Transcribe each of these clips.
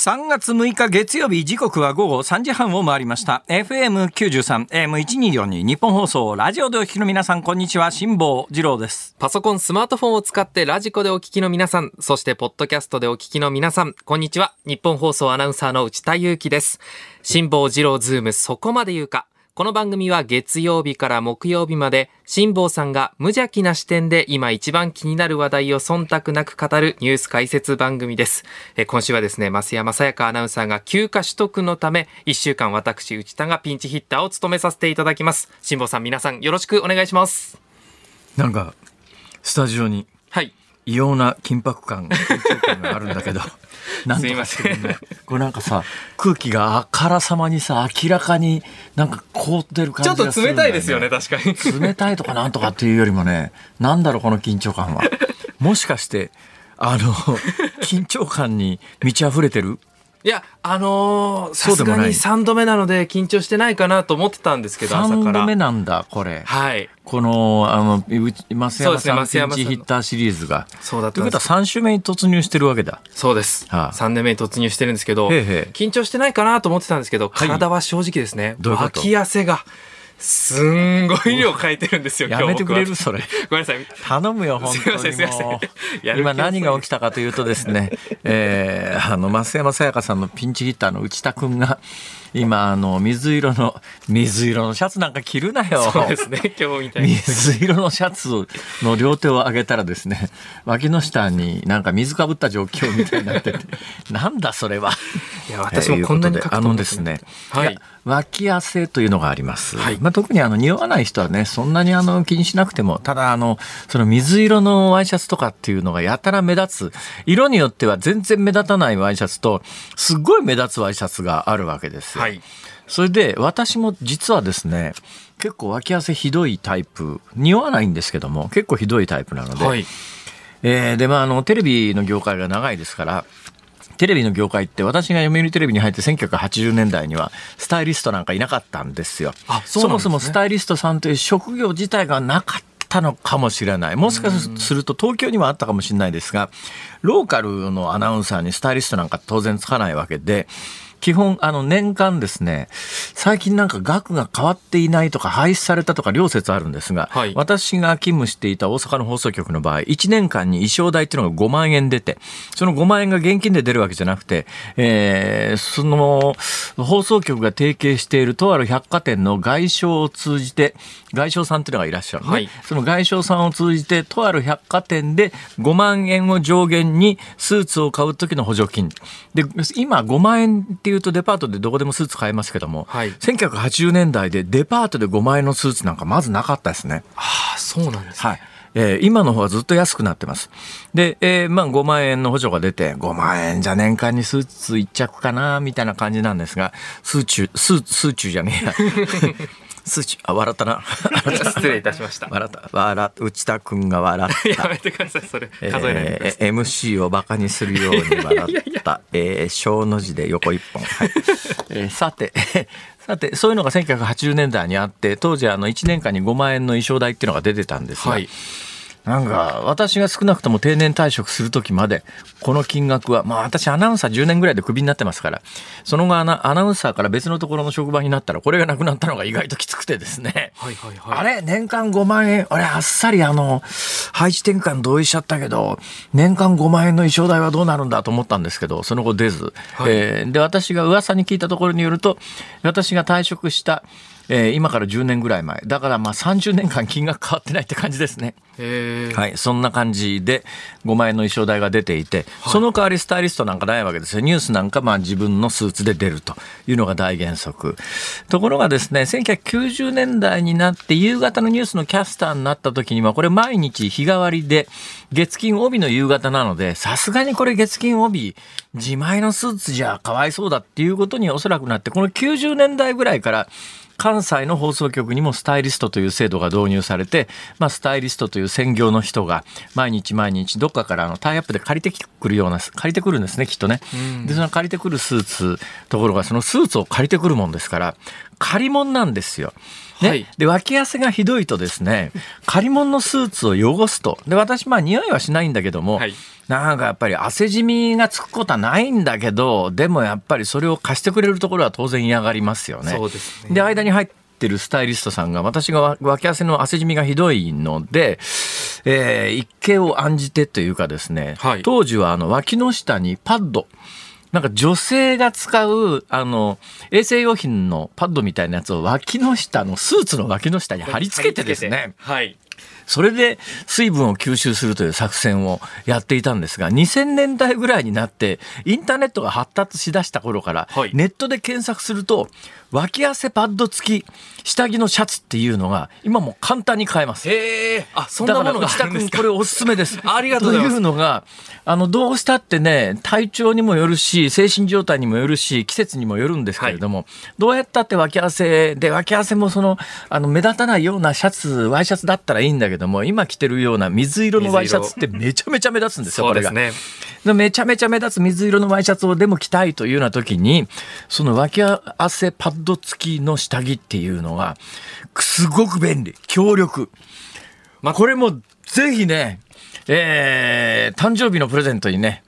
3月6日月曜日時刻は午後3時半を回りました FM93 AM1242 ニッポン放送ラジオでお聞きの皆さんこんにちは辛坊治郎ですパソコン、スマートフォンを使って radikoでお聞きの皆さん、そしてポッドキャストでお聞きの皆さん、こんにちは。ニッポン放送アナウンサーの内田雄基です。辛坊治郎ズームそこまで言うか。この番組は月曜日から木曜日まで、辛坊さんが無邪気な視点で今一番気になる話題を忖度なく語るニュース解説番組です。えー今週はですね、増山さやかアナウンサーが休暇取得のため、1週間私、内田がピンチヒッターを務めさせていただきます。辛坊さん、皆さんよろしくお願いします。なんかスタジオにはい。異様な緊迫感緊張感があるんだけど なんとか。してくん。ないこれなんかさ空気があからさまにさ明らかになんか凍ってる感ちょっとじがするんだよ、ね、冷たいですよね、確かに。冷たいとかなんとかっていうよりもねなんだろうこの緊張感は。もしかしてあの 緊張感に満ち溢れてるいや、あのー、さすがにそうでもない。3度目なので緊張してないかなと思ってたんですけど、朝か3度ら。目なんだこれ。はい。このあのうち増そうですね山さんピンチヒッターシリーズが。そうだったということ。は3週目に突入してるわけだ。そうです。はあ。3年目に突入してるんですけど、へえへえ緊張してないかなと思ってたんですけど、はい。体は正直ですね、どういうこと？脇汗がすんごい量かいてるんですよ、やめてくれる？それ。ごめんなさい。頼むよ本当すいませんすいません。今何が起きたかというとですね、えー、あの増山さやかさんのピンチヒッターの内田君が今あの水色の水色のシャツなんか着るなよ。そうですね、今日みたいに。水色のシャツの両手を上げたらですね脇の下になんか水かぶった状況みたいになってて なんだそれは。いや、私もこんなにあのですね、はい脇汗というのがあります、はい。まあ、特にあの匂わない人はねそんなにあの気にしなくてもただあのその水色のワイシャツとかっていうのがやたら目立つ。色によっては全然目立たないワイシャツとすっごい目立つワイシャツがあるわけですよ、はい。それで私も実はですね結構脇汗ひどいタイプ匂わないんですけども結構ひどいタイプなので、はい。えーでまああのテレビの業界が長いですからテレビの業界って私が読売テレビに入って1980年代にはスタイリストなんかいなかったんですよ。あそねもそもスタイリストさんという職業自体がなかったのかもしれない。もしかすると東京にはあったかもしれないですが、ローカルのアナウンサーにスタイリストなんか当然つかないわけで、基本、あの、年間ですね、最近なんか額が変わっていないとか廃止されたとか両説あるんですが、はい。私が勤務していた大阪の放送局の場合、1年間に衣装代っていうのが5万円出て、その5万円が現金で出るわけじゃなくて、えーその放送局が提携しているとある百貨店の外商を通じて、外商さんっていうのがいらっしゃるのね、はい。その外商さんを通じて、とある百貨店で5万円を上限にスーツを買う時の補助金。で、今5万円っていうとデパートでどこでもスーツ買えますけども、はい1980年代でデパートで5万円のスーツなんかまずなかったですね。ああ、そうなんですね。はい。えー今の方はずっと安くなってます。で、えーまあ5万円の補助が出て、5万円じゃ年間にスーツ1着かな、みたいな感じなんですが、スーチュ、スー、スーチュじゃねえや。スーチュ、あ、笑ったな。失礼いたしました。笑った。笑っ内田君が笑った。やめてください、それ。数えないでください。えー MC をバカにするように笑った、えー小の字で横一本。はい えーさて、さて、そういうのが1980年代にあって、当時あの1年間に5万円の衣装代っていうのが出てたんですが、はい。なんか私が少なくとも定年退職する時までこの金額はまあ私アナウンサー10年ぐらいでクビになってますからその後アナアナウンサーから別のところの職場になったらこれがなくなったのが意外ときつくてですね。はいはいはい。あれ年間5万円。あれあっさりあの配置転換同意しちゃったけど年間5万円の衣装代はどうなるんだと思ったんですけどその後出ず、はい。えーで私が噂に聞いたところによると私が退職した、えー今から10年ぐらい前だからまあ30年間金額変わってないって感じですね。はい、そんな感じで5万円の衣装代が出ていて、その代わりスタイリストなんかないわけですよ。ニュースなんかまあ自分のスーツで出るというのが大原則。ところがですね、1990年代になって夕方のニュースのキャスターになった時には、これ毎日日替わりで、月金帯の夕方なので、さすがにこれ月金帯、自前のスーツじゃかわいそうだっていうことにおそらくなって、この90年代ぐらいから、関西の放送局にもスタイリストという制度が導入されて、まあ、スタイリストという専業の人が毎日毎日どっかからあのタイアップで借りてくるような借りてくるんですねきっとね。でその借りてくるスーツところがそのスーツを借りてくるもんですから借り物なんですよ。ね、はい。で脇汗がひどいとですね 借り物のスーツを汚すと。で私まあ匂いはしないんだけども、はい。なんかやっぱり汗じみがつくことはないんだけどでもやっぱりそれを貸してくれるところは当然嫌がりますよね。そうですね。で間に入ってるスタイリストさんが私がわ脇汗の汗じみがひどいので、えー一計を案じてというかですね、はい。当時はあの脇の下にパッドなんか女性が使うあの衛生用品のパッドみたいなやつを脇の下のスーツの脇の下に貼り付けてですねはい。それで水分を吸収するという作戦をやっていたんですが、2000年代ぐらいになって、インターネットが発達しだした頃から、はいネットで検索すると、脇汗パッド付き下着のシャツっていうのが、今もう簡単に買えます。へえ。あ、そんなものがあるんですか？これおすすめです。ありがとうございますというのが、あの、どうしたってね、体調にもよるし、精神状態にもよるし、季節にもよるんですけれども、どうやったって脇汗で、脇汗もその、あの、目立たないようなシャツ、ワイシャツだったらいいんだけども、今着てるような水色のワイシャツってめちゃめちゃ目立つんですよ、これが。そうですね。でめちゃめちゃ目立つ水色のワイシャツをでも着たいというような時にその脇汗パッド付きの下着っていうのがすごく便利。強力、まこれもぜひね、えー誕生日のプレゼントにね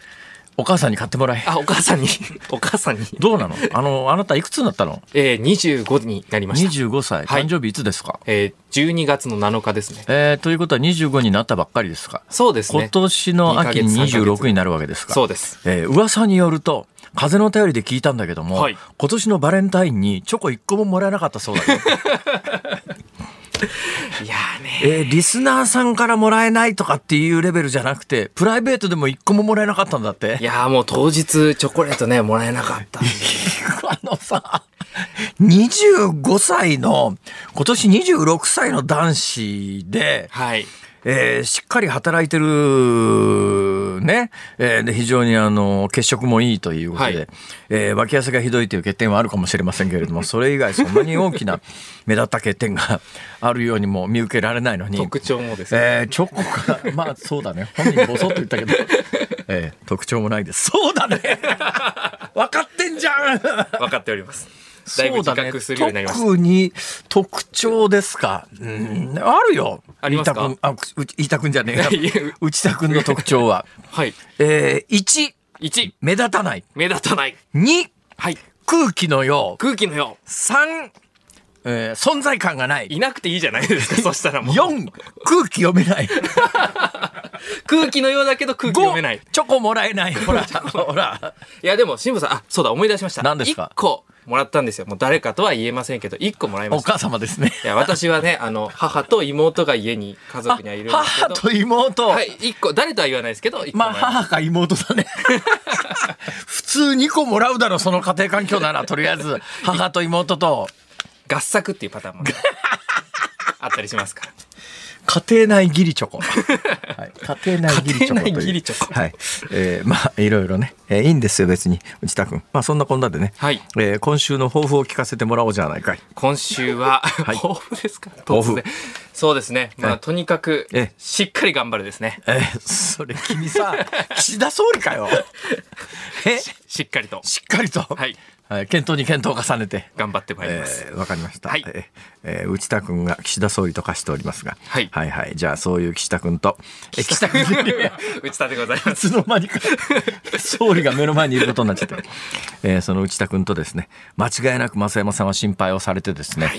お母さんに買ってもらえ。あ、お母さんに、お母さんに。どうなの？あのあなたいくつになったの？えー、25になりました。25歳。はい。誕生日いつですか、えー、12月の7日ですね。えーということは25になったばっかりですか？今そうですね。年の秋に二ヶ月三ヶ月。26になるわけですか？そうです。えー噂によると風の便りで聞いたんだけども、はい今年のバレンタインにチョコ1個ももらえなかったそうだよ、いやーね。えーリスナーさんからもらえないとかっていうレベルじゃなくてプライベートでも1個ももらえなかったんだって？いやーもう当日チョコレートね、もらえなかった。あのさ25歳の今年26歳の男子で、はい。えーしっかり働いてるね、えーで非常にあの血色もいいということで、はいえー脇汗がひどいという欠点はあるかもしれませんけれども それ以外そんなに大きな目立った欠点があるようにも見受けられないのに。特徴もですね。えーチョコが、まあそうだね。本人ボソッと言ったけど、えー特徴もないです。そうだね 分かってんじゃん分かっております。だいぶ自覚するようになりました。特に特徴ですか？うん、あるよ。ありますか？あ、う飯田君じゃねえ。内田君の特徴は。はい。えー、1、1、目立たない。目立たない。2、はい。空気のよう。空気のよ3、えー存在感がない。う。いなくていいじゃないですか。そしたらもう。4、空気読めない。空気のようだけど空気読めない。5、チョコもらえない。ほら、ほら。いやでも、辛坊さん、あ、そうだ、思い出しました。何ですか？1個もらったんですよ。もう誰かとは言えませんけど、1個もらいました。お母様ですね。いや、私はね、あの、母と妹が家に、家族にはいるんですけど。母と妹。はい、1個、誰とは言わないですけど、1個まました母か妹だね。普通2個もらうだろ、その家庭環境なら、とりあえず母と妹と合作っていうパターンもね、あったりしますから。家庭内義理チョコ。はい、家庭内義理チョコという。家庭内義理チョコはい。えーまあいろいろね、えーいいんですよ別に内田君。まあそんなこんなでね。はいえー今週の抱負を聞かせてもらおうじゃないかい。今週は、い抱負ですか？抱負そうですね。まあ、はいとにかくええ、しっかり頑張るですね。えーそれ君さ岸田総理かよ。え？しっかりと。しっかりと。はい。はい。検討に検討を重ねて。頑張ってまいります。えーわかりました。はいえーえー内田君が岸田総理と化しておりますが。はいはいはい。じゃあそういう岸田君と、え岸田君 内田でございまいす。つの間にか総理が目の前にいることになっちゃって、えーその内田君とですね間違いなく増山さんは心配をされてですね、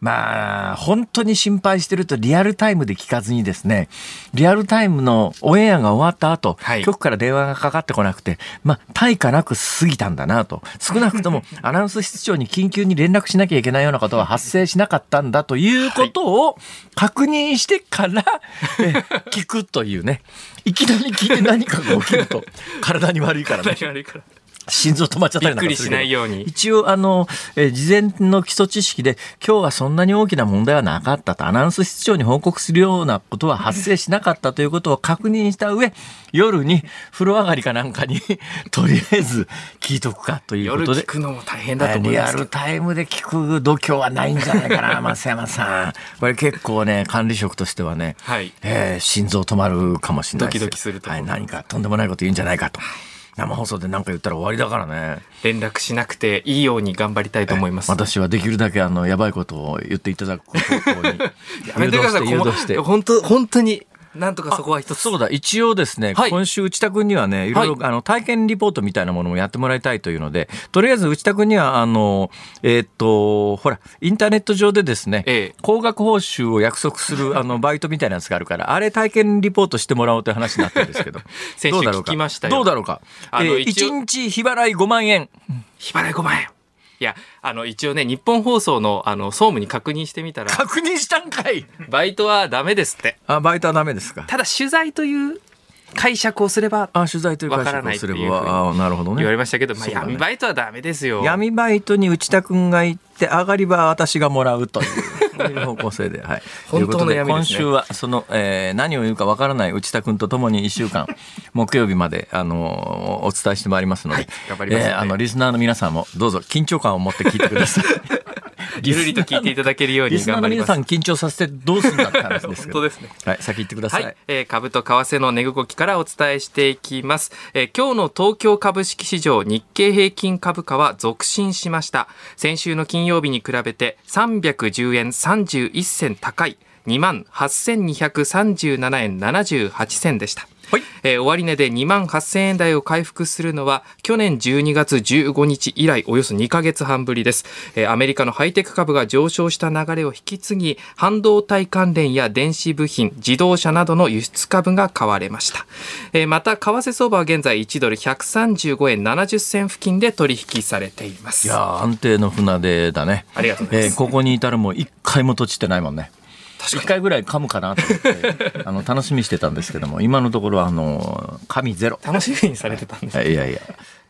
まあ本当に心配してるとリアルタイムで聞かずにですねリアルタイムのオンエアが終わった後、はい。局から電話がかかってこなくてまあ対価なく過ぎたんだなと。少なくとも アナウンス室長に緊急に連絡しなきゃいけないようなことは発生しなかったんだということを確認してから、え聞くというね。いきなり聞いて何かが起きると体に悪いからね。何悪いから。心臓止まっちゃったりなんかするびっくりしないように。一応あの、えー事前の基礎知識で今日はそんなに大きな問題はなかったとアナウンス室長に報告するようなことは発生しなかったということを確認した上夜に風呂上がりかなんかに とりあえず聞いとくかということで。夜聞くのも大変だと思いリアますけど。ルタイムで聞く度胸はないんじゃないかな 増山さん。これ結構ね管理職としてはね、はい。えー心臓止まるかもしれないドキドキするとはい、何かとんでもないこと言うんじゃないかと。生放送で何か言ったら終わりだからね。連絡しなくていいように頑張りたいと思います。私はできるだけあの、やばいことを言っていただくことに やめてください。本当、本当に。なんとかそこは一つ。そうだ、一応ですね、はい、今週内田君にはね、いろいろ、はい、あの体験リポートみたいなものもやってもらいたいというので、とりあえず内田君には、あの、えー、っと、ほら、インターネット上でですね、ええ、高額報酬を約束するあの バイトみたいなやつがあるから、あれ体験リポートしてもらおうという話になってるんですけど、先週聞きましたどうだろうか？あの、えー、1日日払い5万円。日払い5万円。いや、あの、一応ね、日本放送の、あの、総務に確認してみたら。確認したんかいバイトはダメですって。あ、バイトはダメですか。ただ、取材という解釈をすればあ取材という解釈をすればあなるほどね言われましたけど、まあ、闇バイトはダメですよ闇バイトに内田君が行って上がりは私がもらうというそういう方向性で、はい、本当の闇、ね、今週はその、えー、何を言うかわからない内田君とともに1週間木曜日まであのお伝えしてまいりますので、はい、頑張ります、ね、えー、あのリスナーの皆さんもどうぞ緊張感を持って聞いてください。ゆるりと聞いていただけるように頑張ります。皆さん緊張させてどうするんだって話です本当ですね。はい、先言ってください。はい、えー、株と為替の値動きからお伝えしていきます。えー、今日の東京株式市場日経平均株価は続伸しました。先週の金曜日に比べて310円31銭高い2万8237円78銭でした。はい。えー、終値で2万8000円台を回復するのは去年12月15日以来およそ2ヶ月半ぶりです、えー、アメリカのハイテク株が上昇した流れを引き継ぎ半導体関連や電子部品自動車などの輸出株が買われました、えー、また為替相場は現在1ドル135円70銭付近で取引されています。いや安定の船出だね。ありがとうございます、えー、ここに至るも一回も土地ってないもんね1回ぐらい噛むかなと思って あの楽しみしてたんですけども今のところはあの紙ゼロ。楽しみにされてたんです、い。やいや。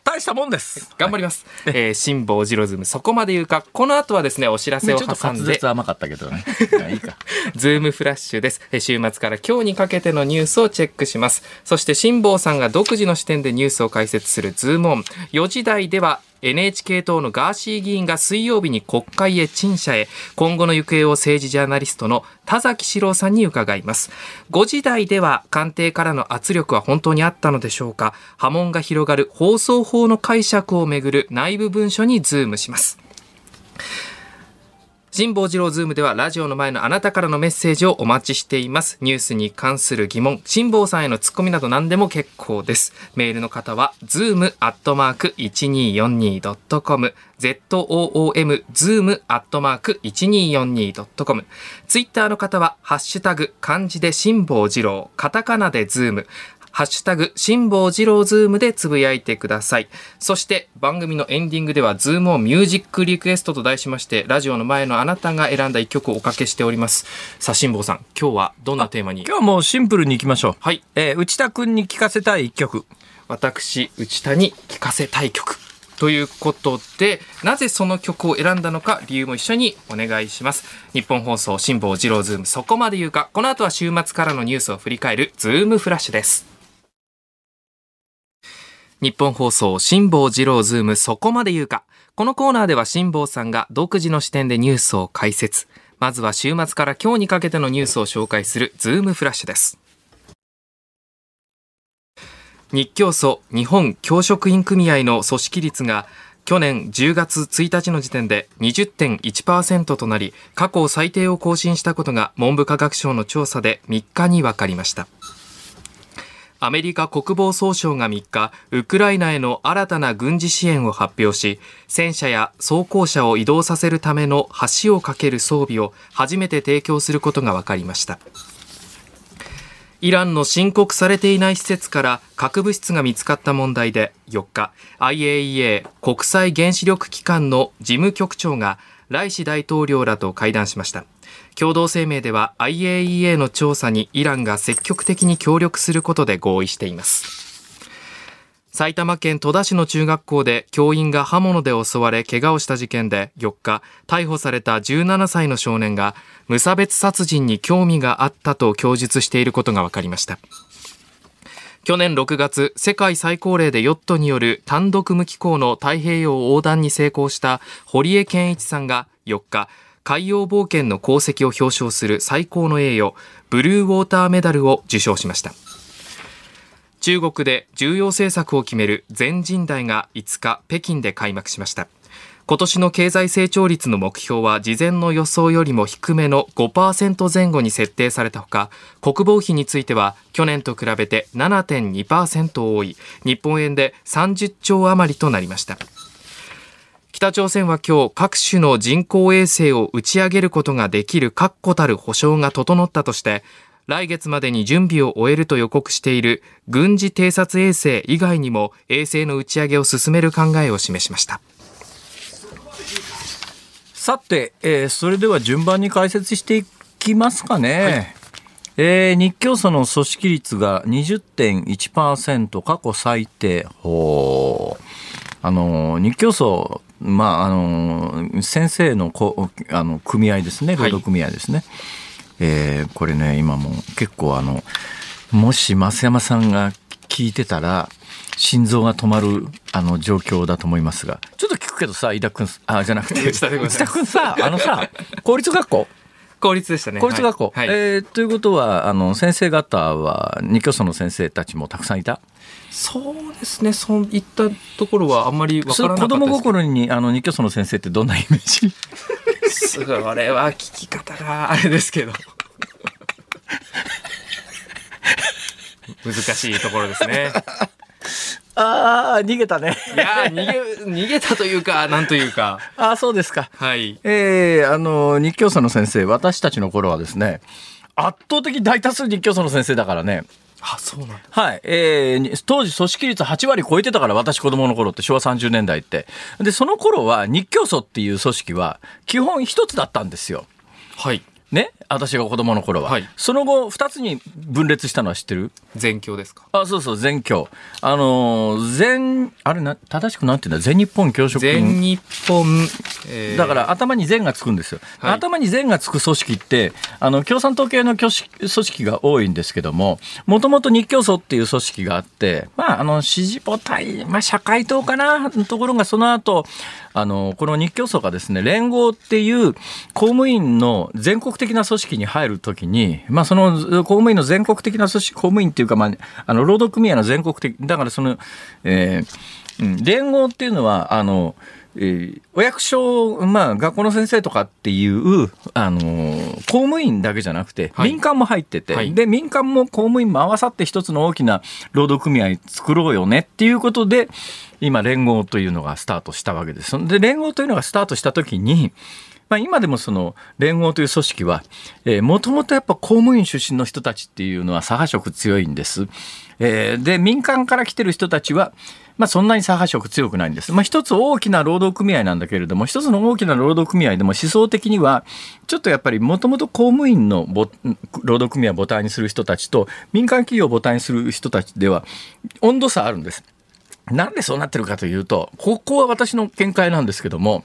大したもんです。頑張ります、はい、えー、辛抱ジロズムそこまで言うか？この後はですねお知らせを挟んで。甘かったけどね。いいか。ズームフラッシュです。週末から今日にかけてのニュースをチェックします。そして辛坊さんが独自の視点でニュースを解説するズームオン。4時台では NHK 党のガーシー議員が水曜日に国会へ陳謝へ。今後の行方を政治ジャーナリストの田崎史郎さんに伺います。5時台では官邸からの圧力は本当にあったのでしょうか。波紋が広がる放送法の解釈をめぐる内部文書にズームします。辛坊治郎ズームではラジオの前のあなたからのメッセージをお待ちしています。ニュースに関する疑問、辛坊さんへのツッコミなど何でも結構です。メールの方は、zoom.1242.com、zoom、zoom.1242.com。ツイッターの方は、ハッシュタグ、漢字で辛坊治郎、カタカナでズーム、ハッシュタグ、辛坊治郎ズームでつぶやいてください。そして番組のエンディングでは、ズームをミュージックリクエストと題しまして、ラジオの前のあなたが選んだ一曲をおかけしております。さあ、辛坊さん、今日はどんなテーマに？今日はもうシンプルにいきましょう。はい。えー、内田君に聞かせたい一曲。私、内田に聞かせたい曲。ということで、なぜその曲を選んだのか、理由も一緒にお願いします。ニッポン放送、辛坊治郎ズーム、そこまで言うか。この後は週末からのニュースを振り返る、ズームフラッシュです。ニッポン放送辛坊治郎ズームそこまで言うか。このコーナーでは辛坊さんが独自の視点でニュースを解説。まずは週末から今日にかけてのニュースを紹介するズームフラッシュです。日教組日本教職員組合の組織率が去年10月1日の時点で20.1%となり過去最低を更新したことが文部科学省の調査で3日に分かりましたアメリカ国防総省が3日、ウクライナへの新たな軍事支援を発表し、戦車や装甲車を移動させるための橋を架ける装備を初めて提供することが分かりました。イランの申告されていない施設から核物質が見つかった問題で4日 IAEA 国際原子力機関の事務局長がライシ大統領らと会談しました共同声明では IAEA の調査にイランが積極的に協力することで合意しています。埼玉県戸田市の中学校で教員が刃物で襲われ怪我をした事件で4日逮捕された17歳の少年が無差別殺人に興味があったと供述していることが分かりました。去年6月世界最高齢でヨットによる単独無機構の太平洋横断に成功した堀江謙一さんが4日海洋冒険の功績を表彰する最高の栄誉ブルーウォーターメダルを受賞しました。中国で重要政策を決める全人代が5日北京で開幕しました。今年の経済成長率の目標は事前の予想よりも低めの5%前後に設定されたほか国防費については去年と比べて7.2%多い。日本円で30兆余りとなりました。北朝鮮は今日各種の人工衛星を打ち上げることができる確固たる保証が整ったとして来月までに準備を終えると予告している軍事偵察衛星以外にも衛星の打ち上げを進める考えを示しましたさて、えー、それでは順番に解説していきますかね。はい、えー、日教組の組織率が20.1%過去最低。ほあの日教組まああの先生のこあの組合ですね。労働組合ですね、はい、えー、これね今も結構あのもし増山さんが聞いてたら心臓が止まるあの状況だと思いますが。ちょっと聞くけどさ飯田君あじゃなくて。内田君さあのさ公立学校公立でしたね。公立学校、はい、えー、ということはあの先生方は二教祖の先生たちもたくさんいた？そうですね。そういったところはあんまり分からなかった子供心にあの二教祖の先生ってどんなイメージ？それは聞き方があれですけど。難しいところですねああ、逃げたね。いや逃げ、逃げたというか、なんというか。ああ、そうですか。はい。ええー、あの、日教祖の先生、私たちの頃はですね、圧倒的大多数日教祖の先生だからね。あ、そうなんはい。えー、当時組織率8割超えてたから、私子供の頃って、昭和30年代って。で、その頃は日教祖っていう組織は、基本一つだったんですよ。はい。ね私が子供の頃は、はい、その後2つに分裂したのは知ってる？全教ですか？あそうそう全教。あの全あれな正しくなんていうんだ？全日本教職全日本、えー、だから頭に全がつくんですよ、はい、頭に全がつく組織ってあの共産党系の組織が多いんですけどももともと日教組っていう組織があってまああの支持母体、まあ、社会党かなところがその後あのこの日教組がですね連合っていう公務員の全国的な組織に入るときに、まあ、その公務員の全国的な組織公務員っていうか、まあ、あの労働組合の全国的だからその、えーうん、連合っていうのはあのえー、お役所、まあ、学校の先生とかっていう、あのー、公務員だけじゃなくて、民間も入ってて、はい、で、民間も公務員も合わさって一つの大きな労働組合作ろうよねっていうことで、今、連合というのがスタートしたわけです。で、連合というのがスタートしたときに、まあ、今でもその連合という組織は、もともとやっぱ公務員出身の人たちっていうのは左派色強いんです。えー、で、民間から来てる人たちは、まあ、そんなに左派色強くないんです。まあ、一つ大きな労働組合なんだけれども、一つの大きな労働組合でも思想的には、ちょっとやっぱりもともと公務員の労働組合を母体にする人たちと、民間企業を母体にする人たちでは、温度差あるんです。なんでそうなってるかというと、ここは私の見解なんですけども、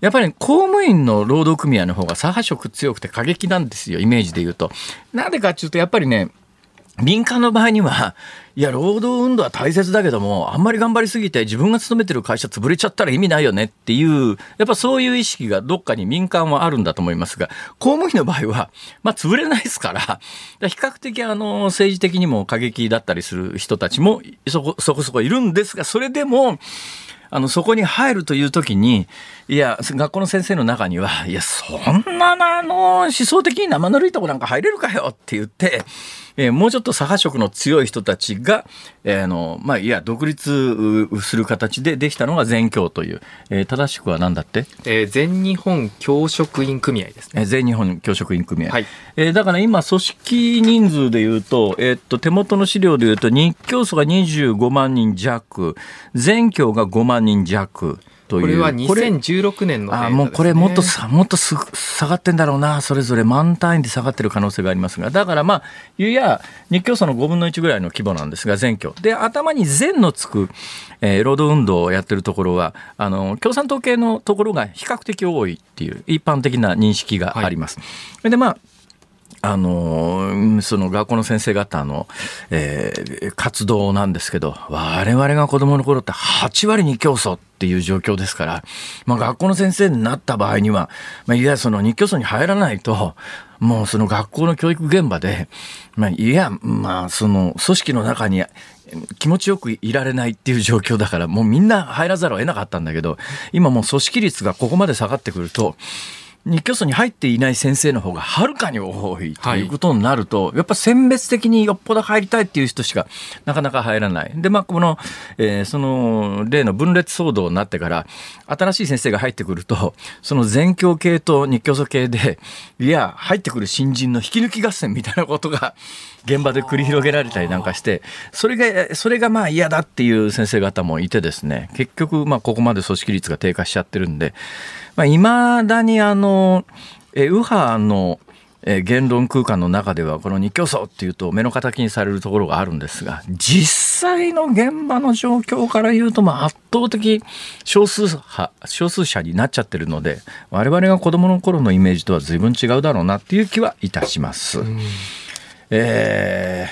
やっぱり公務員の労働組合の方が左派色強くて過激なんですよ、イメージで言うと。なんでかっていうと、やっぱりね、民間の場合には、いや、労働運動は大切だけども、あんまり頑張りすぎて自分が勤めてる会社潰れちゃったら意味ないよねっていう、やっぱそういう意識がどっかに民間はあるんだと思いますが、公務員の場合は、まあ潰れないですから、比較的あの、政治的にも過激だったりする人たちもそこそこそこいるんですが、それでも、あの、そこに入るという時に、いや、学校の先生の中には、いや、そんなあの、思想的に生ぬるいとこなんか入れるかよって言って、えー、もうちょっと左派色の強い人たちが、えー、あの、まあ、いや、独立する形でできたのが全教という、えー、正しくは何だって、えー、全日本教職員組合ですね。えー、全日本教職員組合。はい。えー、だから今、組織人数でいうと、えー、っと、手元の資料でいうと、日教組が25万人弱、全教が5万人弱、という。これは2016年の、ね、あもうこれもっとさもっとす下がってんだろうなそれぞれ満単位で下がってる可能性がありますが。だからまあいや日教組の5分の1ぐらいの規模なんですが全教。で頭に善のつく、えー、労働運動をやってるところはあの共産党系のところが比較的多いっていう一般的な認識があります。はい、でまああのその学校の先生方の、えー、活動なんですけど我々が子供の頃って8割に競争っていう状況ですから、まあ、学校の先生になった場合には、まあ、いやその日教組に入らないともうその学校の教育現場で、まあ、いやまあその組織の中に気持ちよくいられないっていう状況だから、もうみんな入らざるを得なかったんだけど、今もう組織率がここまで下がってくると、日教組に入っていない先生の方がはるかに多いということになると、はい、やっぱ選別的によっぽど入りたいっていう人しかなかなか入らない。で、まあ、この、えー、その例の分裂騒動になってから、新しい先生が入ってくると、その全教系と日教組系で、いや、入ってくる新人の引き抜き合戦みたいなことが、現場で繰り広げられたりなんかして、それが、それがまあ嫌だっていう先生方もいてですね、結局、まあ、ここまで組織率が低下しちゃってるんで、まあ、未だにあの、右派の言論空間の中ではこの日教組っていうと目の敵にされるところがあるんですが実際の現場の状況から言うとまあ圧倒的少数派少数者になっちゃってるので我々が子どもの頃のイメージとは随分違うだろうなっていう気はいたします。え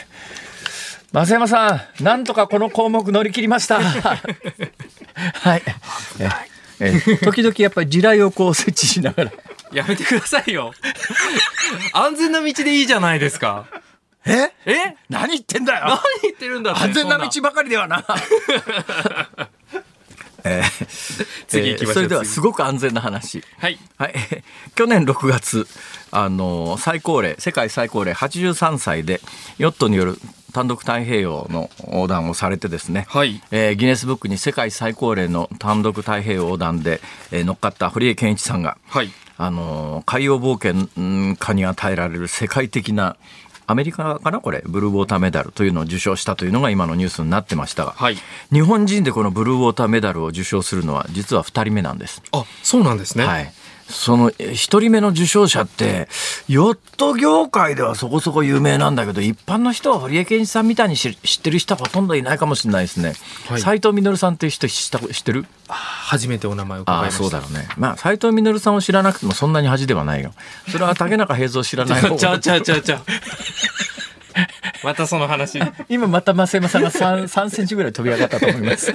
ー、増山さんなんとかこの項目乗り切りました。はい。えー、時々やっぱり地雷をこう設置しながら。やめてくださいよ。安全な道でいいじゃないですか。え？え？何言ってんだよ何言ってるんだ安全な道ばかりではな。えー、次行きましょう、それではすごく安全な話。はい。はい。去年6月、あの、最高齢、世界最高齢83歳で、ヨットによる単独太平洋の横断をされてですね、はいえー、ギネスブックに世界最高齢の単独太平洋横断で、えー、乗っかった堀江謙一さんが、はい、あの海洋冒険家に与えられる世界的なアメリカかなこれ。ブルーウォーターメダルというのを受賞したというのが今のニュースになってましたが、はい、日本人でこのブルーウォーターメダルを受賞するのは実は2人目なんです。あそうなんですね、はいその一人目の受賞者ってヨット業界ではそこそこ有名なんだけど一般の人は堀江謙一さんみたいに知ってる人はほとんどいないかもしれないですね。斎、はい、藤実さんっていう人知ってる？初めてお名前を伺いました。そうだろうね。まあ斎藤実さんを知らなくてもそんなに恥ではないよ。それは竹中平蔵知らない方。ちゃうちゃうちゃうちゃう。またその話。今また増山さんが 3, 3センチぐらい飛び上がったと思います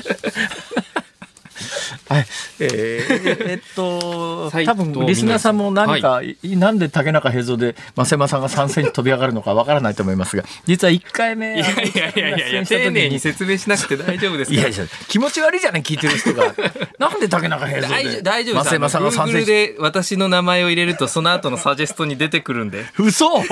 はい、えー、えー、っと、多分リスナーさんも何か、はい、なんで竹中平蔵で増山さんが3センチ飛び上がるのかわからないと思いますが、実は1回目、いやいやいやいや丁寧に説明しなくて大丈夫ですいやいや、気持ち悪いじゃない、聞いてる人が。なんで竹中平蔵で大丈夫増山さんが3センチ。で私の名前を入れると、その後のサジェストに出てくるんで。嘘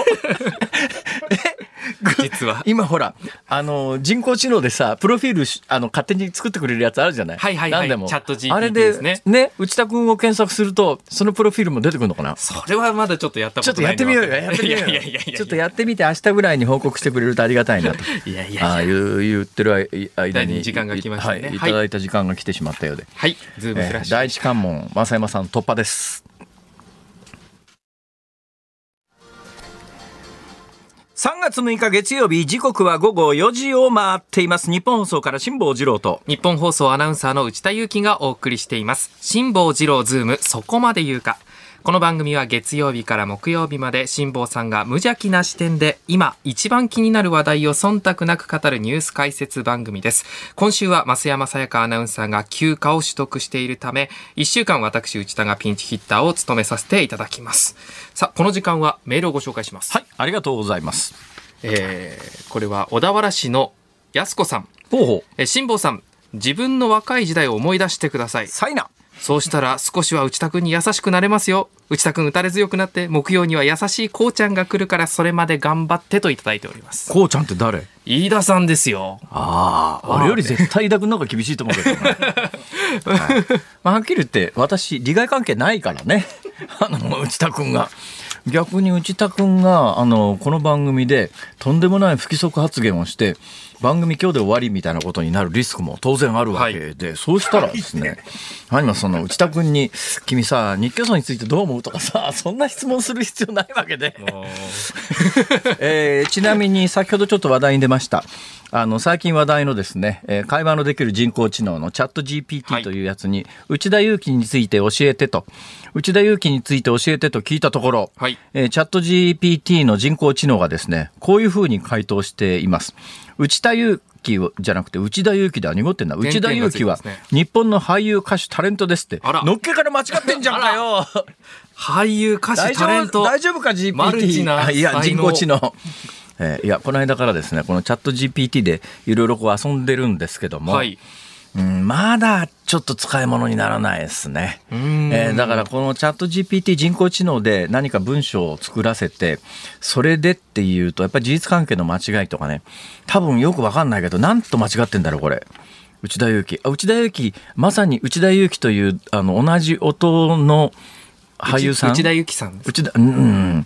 実は。今ほらあの人工知能でさプロフィールあの勝手に作ってくれるやつあるじゃない？はいはい、はい、でも。チャット GPT あれでねね内田君を検索するとそのプロフィールも出てくるのかな？それはまだちょっとやったことないちょっとやってみようよ。やってみようよ。ちょっとやってみて明日ぐらいに報告してくれるとありがたいなと。いやいやあ言言ってる間に時間が来ましたね、はい、い。ただいた時間が来てしまったようで。はいズームフラッシュ、第一関門増山さん突破です3月6日月曜日時刻は午後4時を回っています。ニッポン放送から辛坊治郎と。ニッポン放送アナウンサーの内田裕樹がお送りしています。辛坊治郎ズームそこまで言うか。この番組は月曜日から木曜日まで辛坊さんが無邪気な視点で今一番気になる話題を忖度なく語るニュース解説番組です。今週は増山さやかアナウンサーが休暇を取得しているため、1週間私内田がピンチヒッターを務めさせていただきます。さあ、この時間はメールをご紹介します。はい、ありがとうございます。えー、これは小田原市の安子さん。ほうほう。え辛坊さん、自分の若い時代を思い出してください。サイナ。そうしたら少しは内田君に優しくなれますよ。内田君打たれ強くなって木曜には優しいこうちゃんが来るからそれまで頑張ってといただいております。こうちゃんって誰？飯田さんですよ。ああ俺より絶対飯田君の方が厳しいと思うけど、ね はい。まあ、はっきり言って私利害関係ないからね。あの内田君が。逆に内田君があのこの番組でとんでもない不規則発言をして番組今日で終わりみたいなことになるリスクも当然あるわけで、はい、そうしたらですね、はい、今その内田君に「君さ日教組についてどう思う?」とかさそんな質問する必要ないわけで、えー、ちなみに先ほどちょっと話題に出ました。あの最近話題のですね、えー、会話のできる人工知能のチャット GPT というやつに、はい、内田裕樹について教えてと。内田裕樹について教えてと聞いたところ、はい、えー、チャット GPT の人工知能がですねこういうふうに回答しています内田裕樹じゃなくて内田裕樹では濁ってんだ内田裕樹は日本の俳優歌手タレントですって。のっけから間違ってんじゃんかよ。俳優歌手タレント。大丈夫か GPT いや人工知能。えーいやこの間からですねこのチャット GPT でいろいろこう遊んでるんですけども、はい。うんまだちょっと使い物にならないですね。んえーだからこのチャット GPT 人工知能で何か文章を作らせてそれでっていうとやっぱり事実関係の間違いとかね多分よくわかんないけどなんと間違ってんだろうこれ。内田有紀あ内田有紀まさに内田有紀というあの同じ音の俳優さん内田有紀さんです。内田うんうん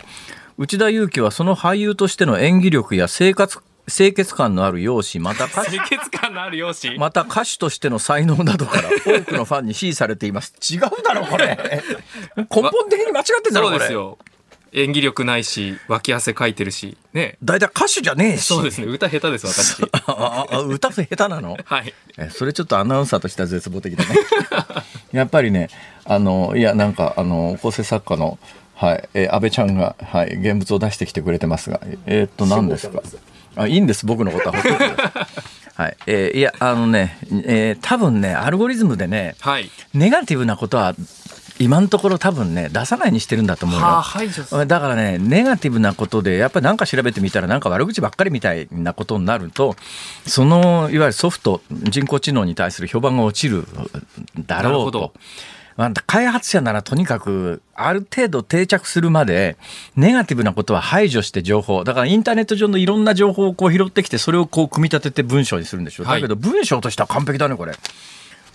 内田有紀はその俳優としての演技力や生活清潔感のある容姿また歌手清潔感のある容姿？また歌手としての才能などから多くのファンに支持されています。違うだろこれ。根本的に間違ってんだろこれ。そうですよ。演技力ないし、脇汗かいてるし、ね。大体歌手じゃねえし。そうですね。歌下手です、私。ああ歌下手なの？はい。えそれちょっとアナウンサーとしては絶望的だね。やっぱりね、あの、いや、なんか、あの、構成作家の、はい、えー安倍ちゃんが、はい、現物を出してきてくれてますが、えーっと、何ですか？あ、いいんです、僕のことはほとんど。はい、えーいや、あのね、えー多分ね、アルゴリズムでね、はい。ネガティブなことは今のところ多分ね出さないにしてるんだと思うよ。は。だからねネガティブなことでやっぱり何か調べてみたらなんか悪口ばっかりみたいなことになるとそのいわゆるソフト人工知能に対する評判が落ちるだなるほどろうと。まあ開発者ならとにかくある程度定着するまでネガティブなことは排除して情報。だからインターネット上のいろんな情報をこう拾ってきてそれをこう組み立てて文章にするんでしょう、はい。だけど文章としては完璧だねこれ。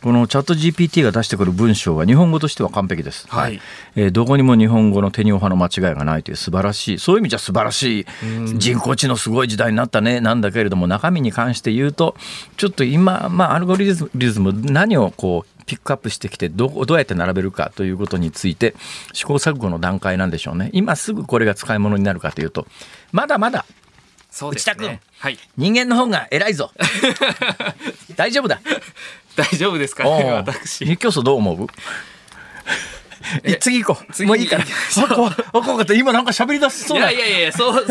このチャット GPT が出してくる文章は日本語としては完璧です。はい。えーどこにも日本語の手におはの間違いがないという素晴らしい、そういう意味じゃ素晴らしい。人工知能すごい時代になったね、なんだけれども中身に関して言うと、ちょっと今、まあアルゴリズム何をこう、ピックアップしてきてどうどうやって並べるかということについて試行錯誤の段階なんでしょうね今すぐこれが使い物になるかというとまだまだそうです内田君ね。はい。人間の方が偉いぞ 大丈夫だ大丈夫ですかね、私。日教祖どう思う？え次行こう。次もういいから。あ、怖かった。今なんか喋り出しそうだ。いやいやいや、そう、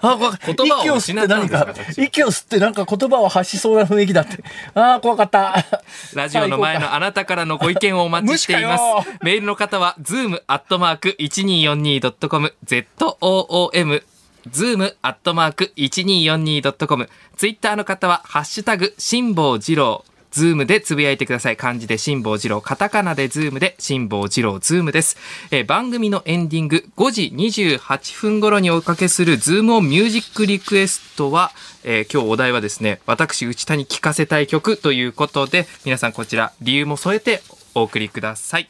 あ、怖かった。言葉を息を吸って何か、息を吸ってなんか言葉を発しそうな雰囲気だって。あー、怖かった。ラジオの前のあなたからのご意見をお待ちしています。メールの方は、zoom アットマーク 1242.com、zoom、zoom アットマーク 1242.com、ツイッターの方は、ハッシュタグ、辛坊治郎、ズームでつぶやいてください。漢字で辛坊治郎、カタカナでズームで辛坊治郎ズームです。えー番組のエンディング5時28分頃におかけするズームオンミュージックリクエストは、えー今日お題はですね、私内田に聴かせたい曲ということで、皆さんこちら理由も添えてお送りください。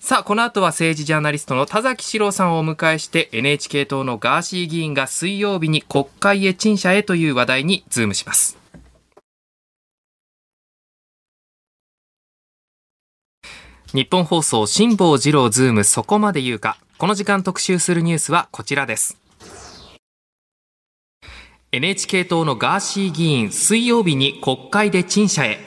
さあ、この後は政治ジャーナリストの田崎史郎さんをお迎えして NHK 党のガーシー議員が水曜日に国会へ陳謝へという話題にズームします。ニッポン放送辛坊治郎ズームそこまで言うか。この時間特集するニュースはこちらです。NHK 党のガーシー議員水曜日に国会で陳謝へ。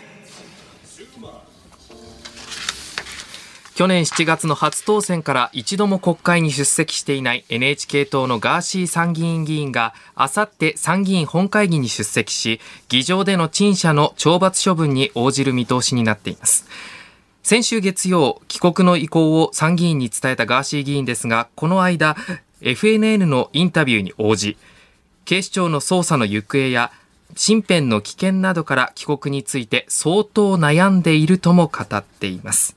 去年7月の初当選から一度も国会に出席していない NHK 党のガーシー参議院議員があさって参議院本会議に出席し議場での陳謝の懲罰処分に応じる見通しになっています先週月曜帰国の意向を参議院に伝えたガーシー議員ですがこの間 FNN のインタビューに応じ警視庁の捜査の行方や身辺の危険などから帰国について相当悩んでいるとも語っています。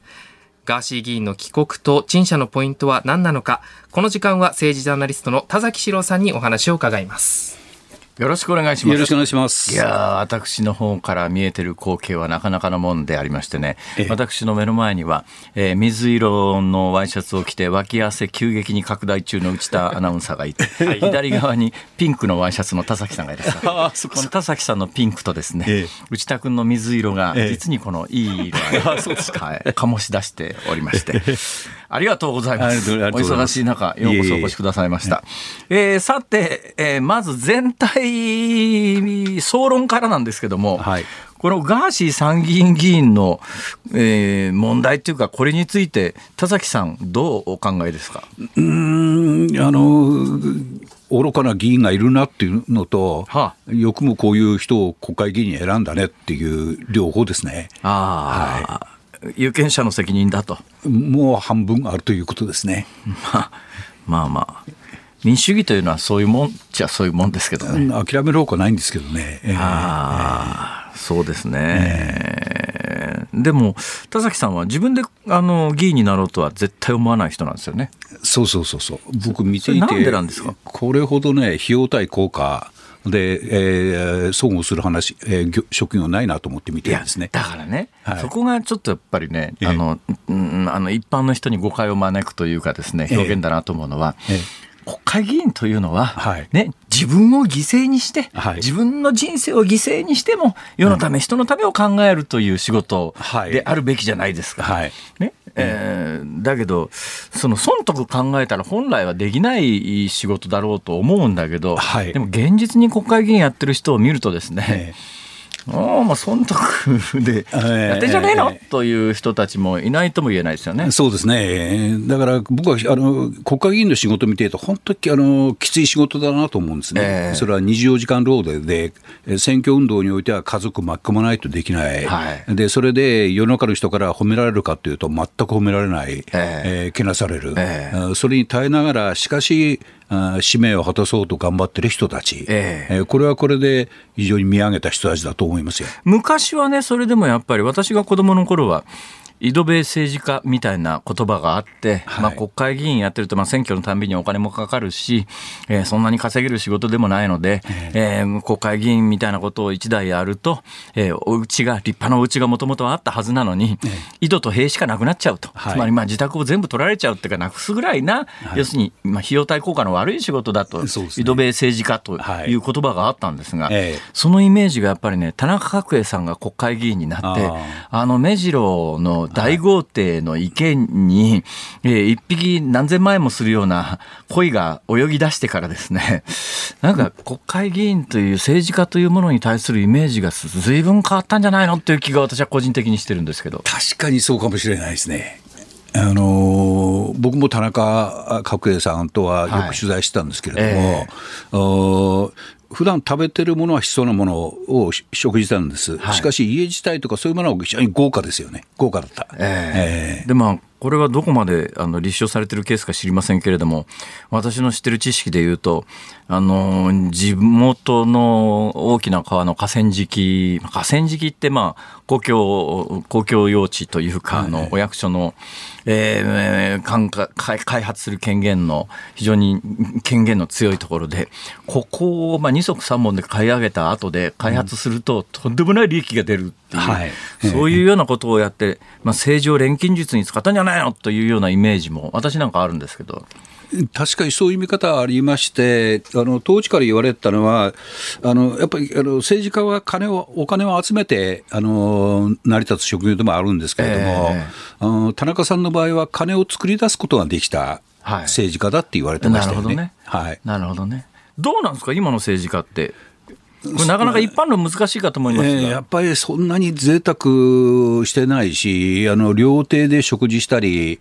ガーシー議員の帰国と陳謝のポイントは何なのかこの時間は政治ジャーナリストの田崎史郎さんにお話を伺います。よろしくお願いします。よろしくお願いします。いやー私の方から見えてる光景はなかなかのもんでありましてね、ええ。私の目の前には、えー水色のワイシャツを着て脇汗急激に拡大中の内田 アナウンサーがいて、左側にピンクのワイシャツの田崎さんがいらっしゃる この。田崎さんのピンクとですね、ええ。内田君の水色がええ。実にこのいい色合い、はい、醸し出しておりまして。ありがとうございます。お忙しい中ようこそお越しくださいました。えーさて、えーまず全体総論からなんですけども、はいこのガーシー参議院議員の、えー問題というかこれについて田崎さんどうお考えですかうーん、あの、愚かな議員がいるなっていうのと、はよくもこういう人を国会議員に選んだねっていう両方ですね。ああ、有権者の責任だともう半分あるということですね。まあまあ民主主義というのはそういうもんじゃそういうもんですけどね。諦めるほかないんですけどね。えー、ああ、そうですね。でも田崎さんは自分であの議員になろうとは絶対思わない人なんですよね。そうそうそうそう。僕見ていてなんでなんですか？これほどね費用対効果で、えー、相互する話、えー、職業ないなと思って見てるんですね。だからね、はい、そこがちょっとやっぱりね、あの、うん、あの一般の人に誤解を招くというかですね、表現だなと思うのは、えー国会議員というのは、はい、ね、自分を犠牲にして、はい、自分の人生を犠牲にしても世のため、人のためを考えるという仕事であるべきじゃないですか。はい、ねえー、だけどその損得考えたら本来はできない仕事だろうと思うんだけど、でも現実に国会議員やってる人を見るとですね、ああ、まあ、損得でやってんじゃねえの、という人たちもいないとも言えないですよね。そうですね。だから僕はあの国会議員の仕事を見てると、本当にあのきつい仕事だなと思うんですね。えー、それは24時間労働で、選挙運動においては家族巻き込まないとできない、はい、でそれで世の中の人から褒められるかというと、全く褒められない、えー、えー、けなされる、えー、それに耐えながら、しかし、使命を果たそうと頑張ってる人たち、ええ。これはこれで非常に見上げた人たちだと思いますよ。昔はね、それでもやっぱり私が子供の頃は、井戸米政治家みたいな言葉があって、はい、まあ、国会議員やってると、まあ、選挙のたんびにお金もかかるし、えー、そんなに稼げる仕事でもないので、えー、国会議員みたいなことを一代やると、えー、お家が、立派なお家がもともとあったはずなのに、井戸と塀しかなくなっちゃうと、はい、つまりまあ自宅を全部取られちゃうっていうか、なくすぐらいな、はい、要するに、まあ、費用対効果の悪い仕事だと、ね、井戸米政治家という言葉があったんですが、そのイメージがやっぱりね、田中角栄さんが国会議員になって、あの目白の大豪邸の池に、えー、一匹何千万円もするような鯉が泳ぎ出してからですね、なんか国会議員という政治家というものに対するイメージが随分変わったんじゃないのっていう気が私は個人的にしてるんですけど。確かにそうかもしれないですね。あの僕も田中角栄さんとはよく取材してたんですけれども、はいえー、普段食べてるものは必要なものを食事なんです、はい、しかし家自体とかそういうものは非常に豪華ですよね、豪華だった。えー、えー、でまあこれはどこまであの立証されてるケースか知りませんけれども私の知ってる知識で言うとあの地元の大きな川の河川敷河川敷ってまあ公共公共用地というか、あのお役所の、えー、開発する権限の非常に権限の強いところでここをまあ二足三本で買い上げた後で開発するととんでもない利益が出るいう、はい、そういうようなことをやって、まあ、政治を錬金術に使ったんじゃないの？というようなイメージも私なんかあるんですけど。確かにそういう見方ありまして、あの当時から言われたのは、あのやっぱりあの政治家は金をお金を集めてあの成り立つ職業でもあるんですけれども、えー、あの田中さんの場合は、金を作り出すことができた政治家だって言われてましたよね。はい、なるほどね。どうなんですか、今の政治家って。これなかなか一般論難しいかと思いますが、えー、やっぱりそんなに贅沢してないし、あの料亭で食事したり、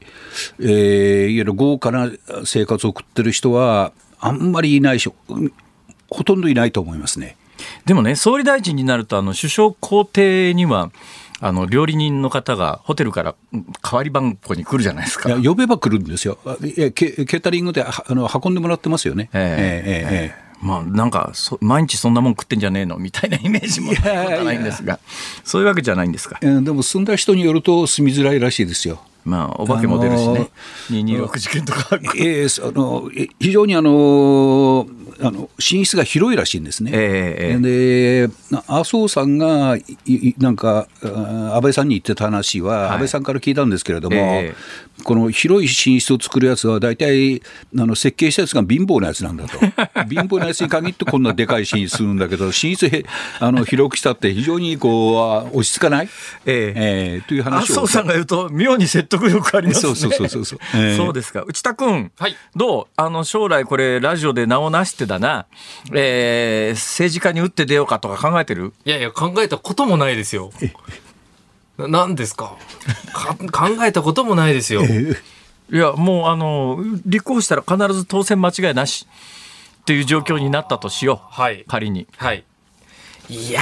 えー、いわゆる豪華な生活を送ってる人は、あんまりいないし、ほとんどいないと思いますね。でもね、総理大臣になると、あの首相公邸には、あの料理人の方がホテルから代わり番号に来るじゃないですか。呼べば来るんですよ。ケケータリングであの運んでもらってますよね。えー、えー、えーまあなんか毎日そんなもん食ってんじゃねえのみたいなイメージもないんですが。そういうわけじゃないんですか、えー、でも住んだ人によると住みづらいらしいですよまあ、お化けも出るしね、226事件とか、えー、あの非常にあのあの寝室が広いらしいんですね。えー、で麻生さんがなんか安倍さんに言ってた話は、安倍さんから聞いたんですけれども、えー、この広い寝室を作るやつは大体あの設計したやつが貧乏なやつなんだと。貧乏なやつに限ってこんなでかい寝室するんだけど寝室へあの広くしたって非常にこう落ち着かない、えーえー、という話を。麻生さんが言うと妙に説得力ありますね。そうそうそうそう、えー、そうですか内田君、はい、どう？あの将来これラジオで名を成してだな、えー、政治家に打って出ようかとか考えてる？いやいや、考えたこともないですよ。何ですか？考えたこともないですよ。いや、もう、あの、立候補したら必ず当選間違いなしっていう状況になったとしよう。はい。仮に。はい。いや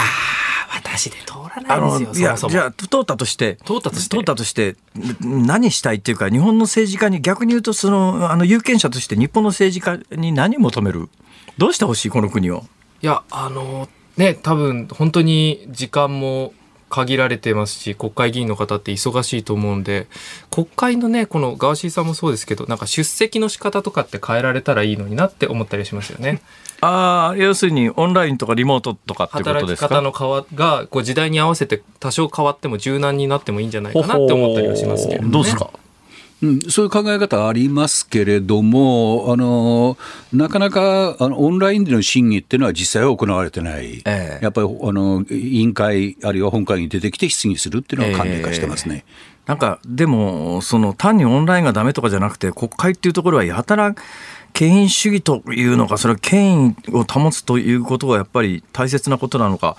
私で通らないですよ。いや、じゃあ、通ったとして、通ったとして、通ったとして、何したいっていうか、日本の政治家に、逆に言うと、その、あの、有権者として日本の政治家に何を求める？どうしてほしい、この国を？いや、あの、ね、多分、本当に時間も限られてますし国会議員の方って忙しいと思うんで国会のねこのガーシーさんもそうですけどなんか出席の仕方とかって変えられたらいいのになって思ったりしますよね。ああ要するにオンラインとかリモートとかってことですか？働き方の変わがこう時代に合わせて多少変わっても柔軟になってもいいんじゃないかなって思ったりはしますけど、ね、どうですか？うん、そういう考え方ありますけれども、あのなかなかあのオンラインでの審議っていうのは実際は行われてない、えー、やっぱりあの委員会、あるいは本会に出てきて質疑するっていうのは慣例化してますね。えー、なんかでも、その単にオンラインがだめとかじゃなくて、国会っていうところはやたら権威主義というのか、それは権威を保つということがやっぱり大切なことなのか、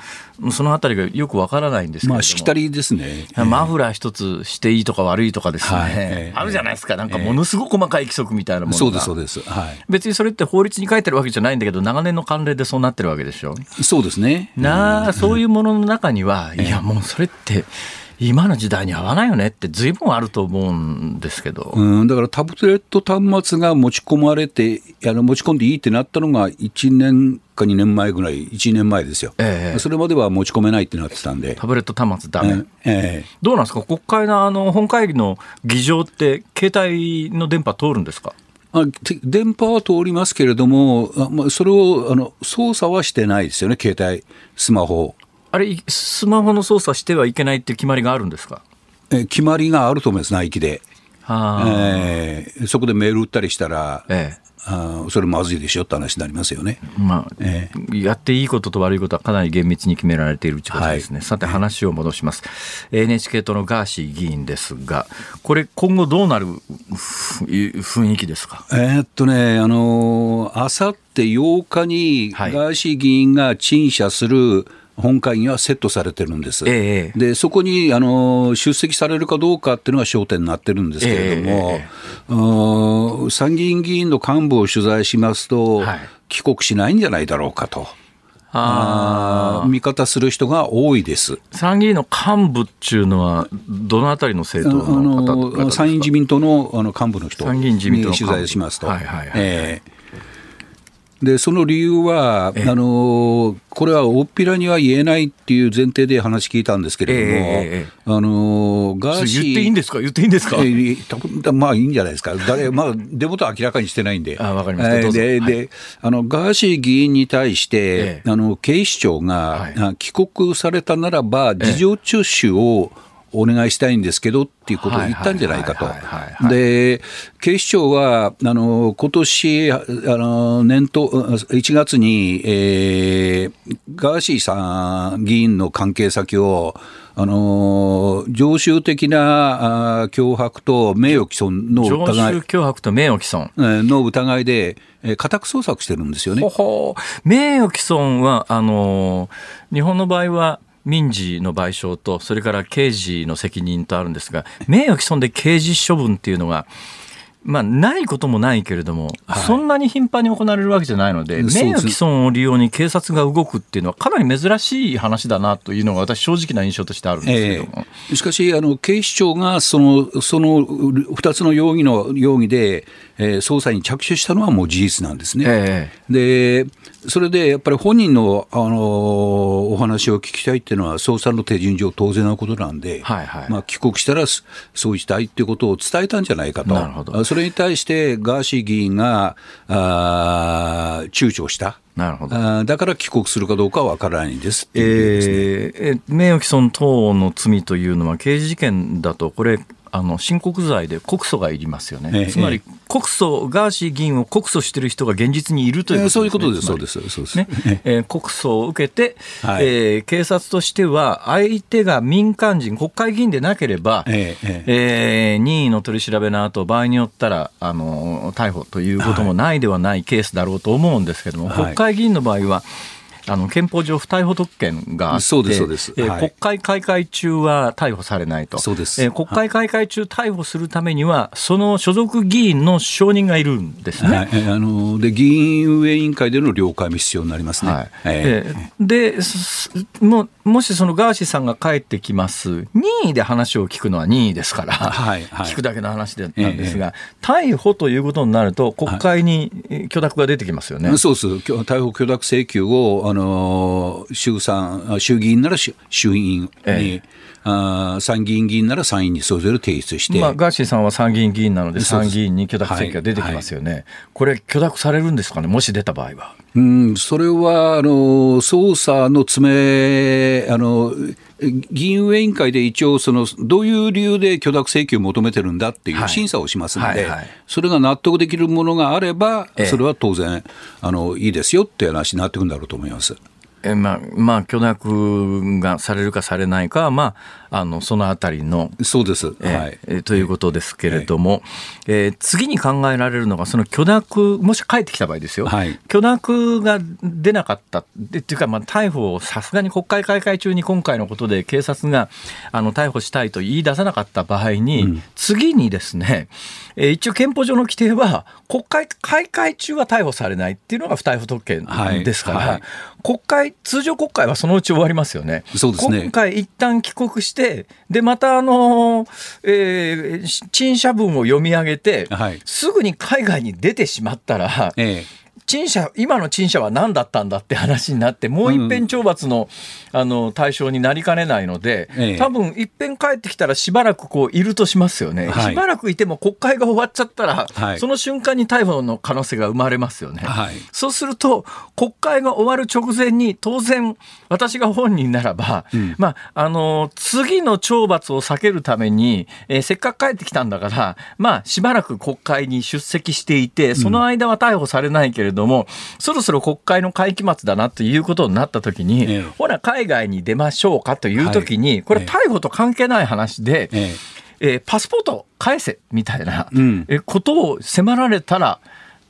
そのあたりがよくわからないんですけどまあ、しきたりですね。マフラー一つしていいとか悪いとかですね、はい、あるじゃないですか、なんかものすごく細かい規則みたいなものが、そうです、そうです、はい、別にそれって法律に書いてるわけじゃないんだけど、長年の慣例でそうなってるわけでしょ？そうですね。なそういうものの中には、いや、もうそれって、今の時代に合わないよねってずいぶんあると思うんですけど、うん、だからタブレット端末が持ち込まれてあの持ち込んでいいってなったのが1年か2年前ぐらい1年前ですよ、ええ、それまでは持ち込めないってなってたんで。タブレット端末だめ、ええ、どうなんですか？国会のあの本会議の議場って携帯の電波通るんですか？あ電波は通りますけれども、あそれをあの操作はしてないですよね、携帯、スマホあれ、スマホの操作してはいけないって決まりがあるんですか？え決まりがあると思います、ナイキで。はえー、そこでメール打ったりしたら、ええ、あそれまずいでしょって話になりますよね、まあえー、やっていいことと悪いことはかなり厳密に決められているということですね、はい、さて話を戻します、NHK とのガーシー議員ですがこれ今後どうなる雰囲気ですか？えー、っとねあのあさって8日にガーシー議員が陳謝する、はい本会議はセットされてるんです、えでそこにあの出席されるかどうかっていうのが焦点になってるんですけれども、え参議院議員の幹部を取材しますと、はい、帰国しないんじゃないだろうかと。あ見方する人が多いです。参議院の幹部っていうのは、どのあたりの政党の方参院自民党のあの幹部の人に取材しますと。はいはいはいえーでその理由は、あのこれは大っぴらには言えないっていう前提で話聞いたんですけれども、えー、あのガーシー。言っていいんですか、言っていいんですか、えー、まあいいんじゃないですか、誰まあ、出元は明らかにしてないんで、あかりました、えー、で、であのガーシー議員に対して、あの警視庁が、はい、帰国されたならば、事情聴取を、お願いしたいんですけどっていうことを言ったんじゃないかと。で、警視庁は、あの、今年、あの、年頭、1月に、えー、ガーシーさん議員の関係先を、あの常習的な脅迫と名誉毀損の疑い。常習脅迫と名誉毀損。の疑いで、家宅捜索してるんですよね。ほほ名誉毀損は、あの日本の場合は、民事の賠償と、それから刑事の責任とあるんですが、名誉毀損で刑事処分っていうのが、まあ、ないこともないけれども、はい、そんなに頻繁に行われるわけじゃないので、名誉毀損を利用に警察が動くっていうのは、かなり珍しい話だなというのが、私、正直な印象としてあるんですけども、えー、しかしあの、警視庁がそのその2つの容疑の容疑で、えー、捜査に着手したのはもう事実なんですね。えー、でそれでやっぱり本人の、あのお話を聞きたいっていうのは、捜査の手順上、当然なことなんで、はいはい、まあ、帰国したらそうしたいっていうことを伝えたんじゃないかと、それに対してガーシー議員があ躊躇した。なるほど。だから帰国するかどうかは分からないんですっていう、ね、えー、名誉毀損等の罪というのは、刑事事件だと、これ、あの申告罪で告訴がいりますよね、ええ、つまり告訴、ガーシー議員を告訴している人が現実にいるということです、ね、そういうことです、そうです、そうです。ね、えー、告訴を受けて、はい、えー、警察としては、相手が民間人、国会議員でなければ、えええー、任意の取り調べの後場合によったらあの逮捕ということもないではないケースだろうと思うんですけれども、はい、国会議員の場合は、あの憲法上不逮捕特権があって、そうですそうです、えー、国会開会中は逮捕されないと、そうです、えー、国会開会中逮捕するためには、その所属議員の承認がいるんですね。はい、あので議員運営委員会での了解も必要になりますね。はい。えー、でももしそのガーシーさんが帰ってきます。任意で話を聞くのは任意ですから、はいはい、聞くだけの話でなんですが、えー、逮捕ということになると国会に許諾が出てきますよね。はい、そうです。逮捕許諾請求をあの衆参衆議院なら衆院に、ええ。あ参議院議員なら参院にそれぞれ提出して、まあ、ガーシーさんは参議院議員なので、参議院に許諾請求が出てきますよね、はい。はい、これ、許諾されるんですかね、もし出た場合は。うん、それはあの捜査の詰めあの議員運営委員会で一応その、どういう理由で許諾請求を求めてるんだっていう審査をしますので、それが納得できるものがあれば、それは当然、あのいいですよっていう話になっていくんだろうと思います。えまあ、まあ、許諾がされるかされないかは、まあ、あのそのあたりの。そうです、はい。えということですけれども、はい、えー、次に考えられるのが、その許諾、もし帰ってきた場合ですよ、はい、許諾が出なかった。っていうか、まあ、逮捕をさすがに国会開会中に今回のことで警察があの逮捕したいと言い出さなかった場合に、うん、次にですね、えー、一応憲法上の規定は、国会開会中は逮捕されないっていうのが不逮捕特権ですから、はい。はい、国会、通常国会はそのうち終わりますよね。そうですね。今回一旦帰国して、で、またあの、えー、陳謝文を読み上げて、はい、すぐに海外に出てしまったら、ええ陳謝今の陳謝は何だったんだって話になってもう一遍懲罰の,、あの対象になりかねないので、多分いっぺん帰ってきたらしばらくこういるとしますよね、はい、しばらくいても国会が終わっちゃったら、はい、その瞬間に逮捕の可能性が生まれますよね、はい、そうすると国会が終わる直前に当然私が本人ならば、うん、まああの次の懲罰を避けるために、えー、せっかく帰ってきたんだからまあしばらく国会に出席していてその間は逮捕されないけれどども、そろそろ国会の会期末だなということになったときに、ええ、ほら、海外に出ましょうかというときに、これ、逮捕と関係ない話で、ええ。ー、パスポート返せみたいな、うん、ことを迫られたら、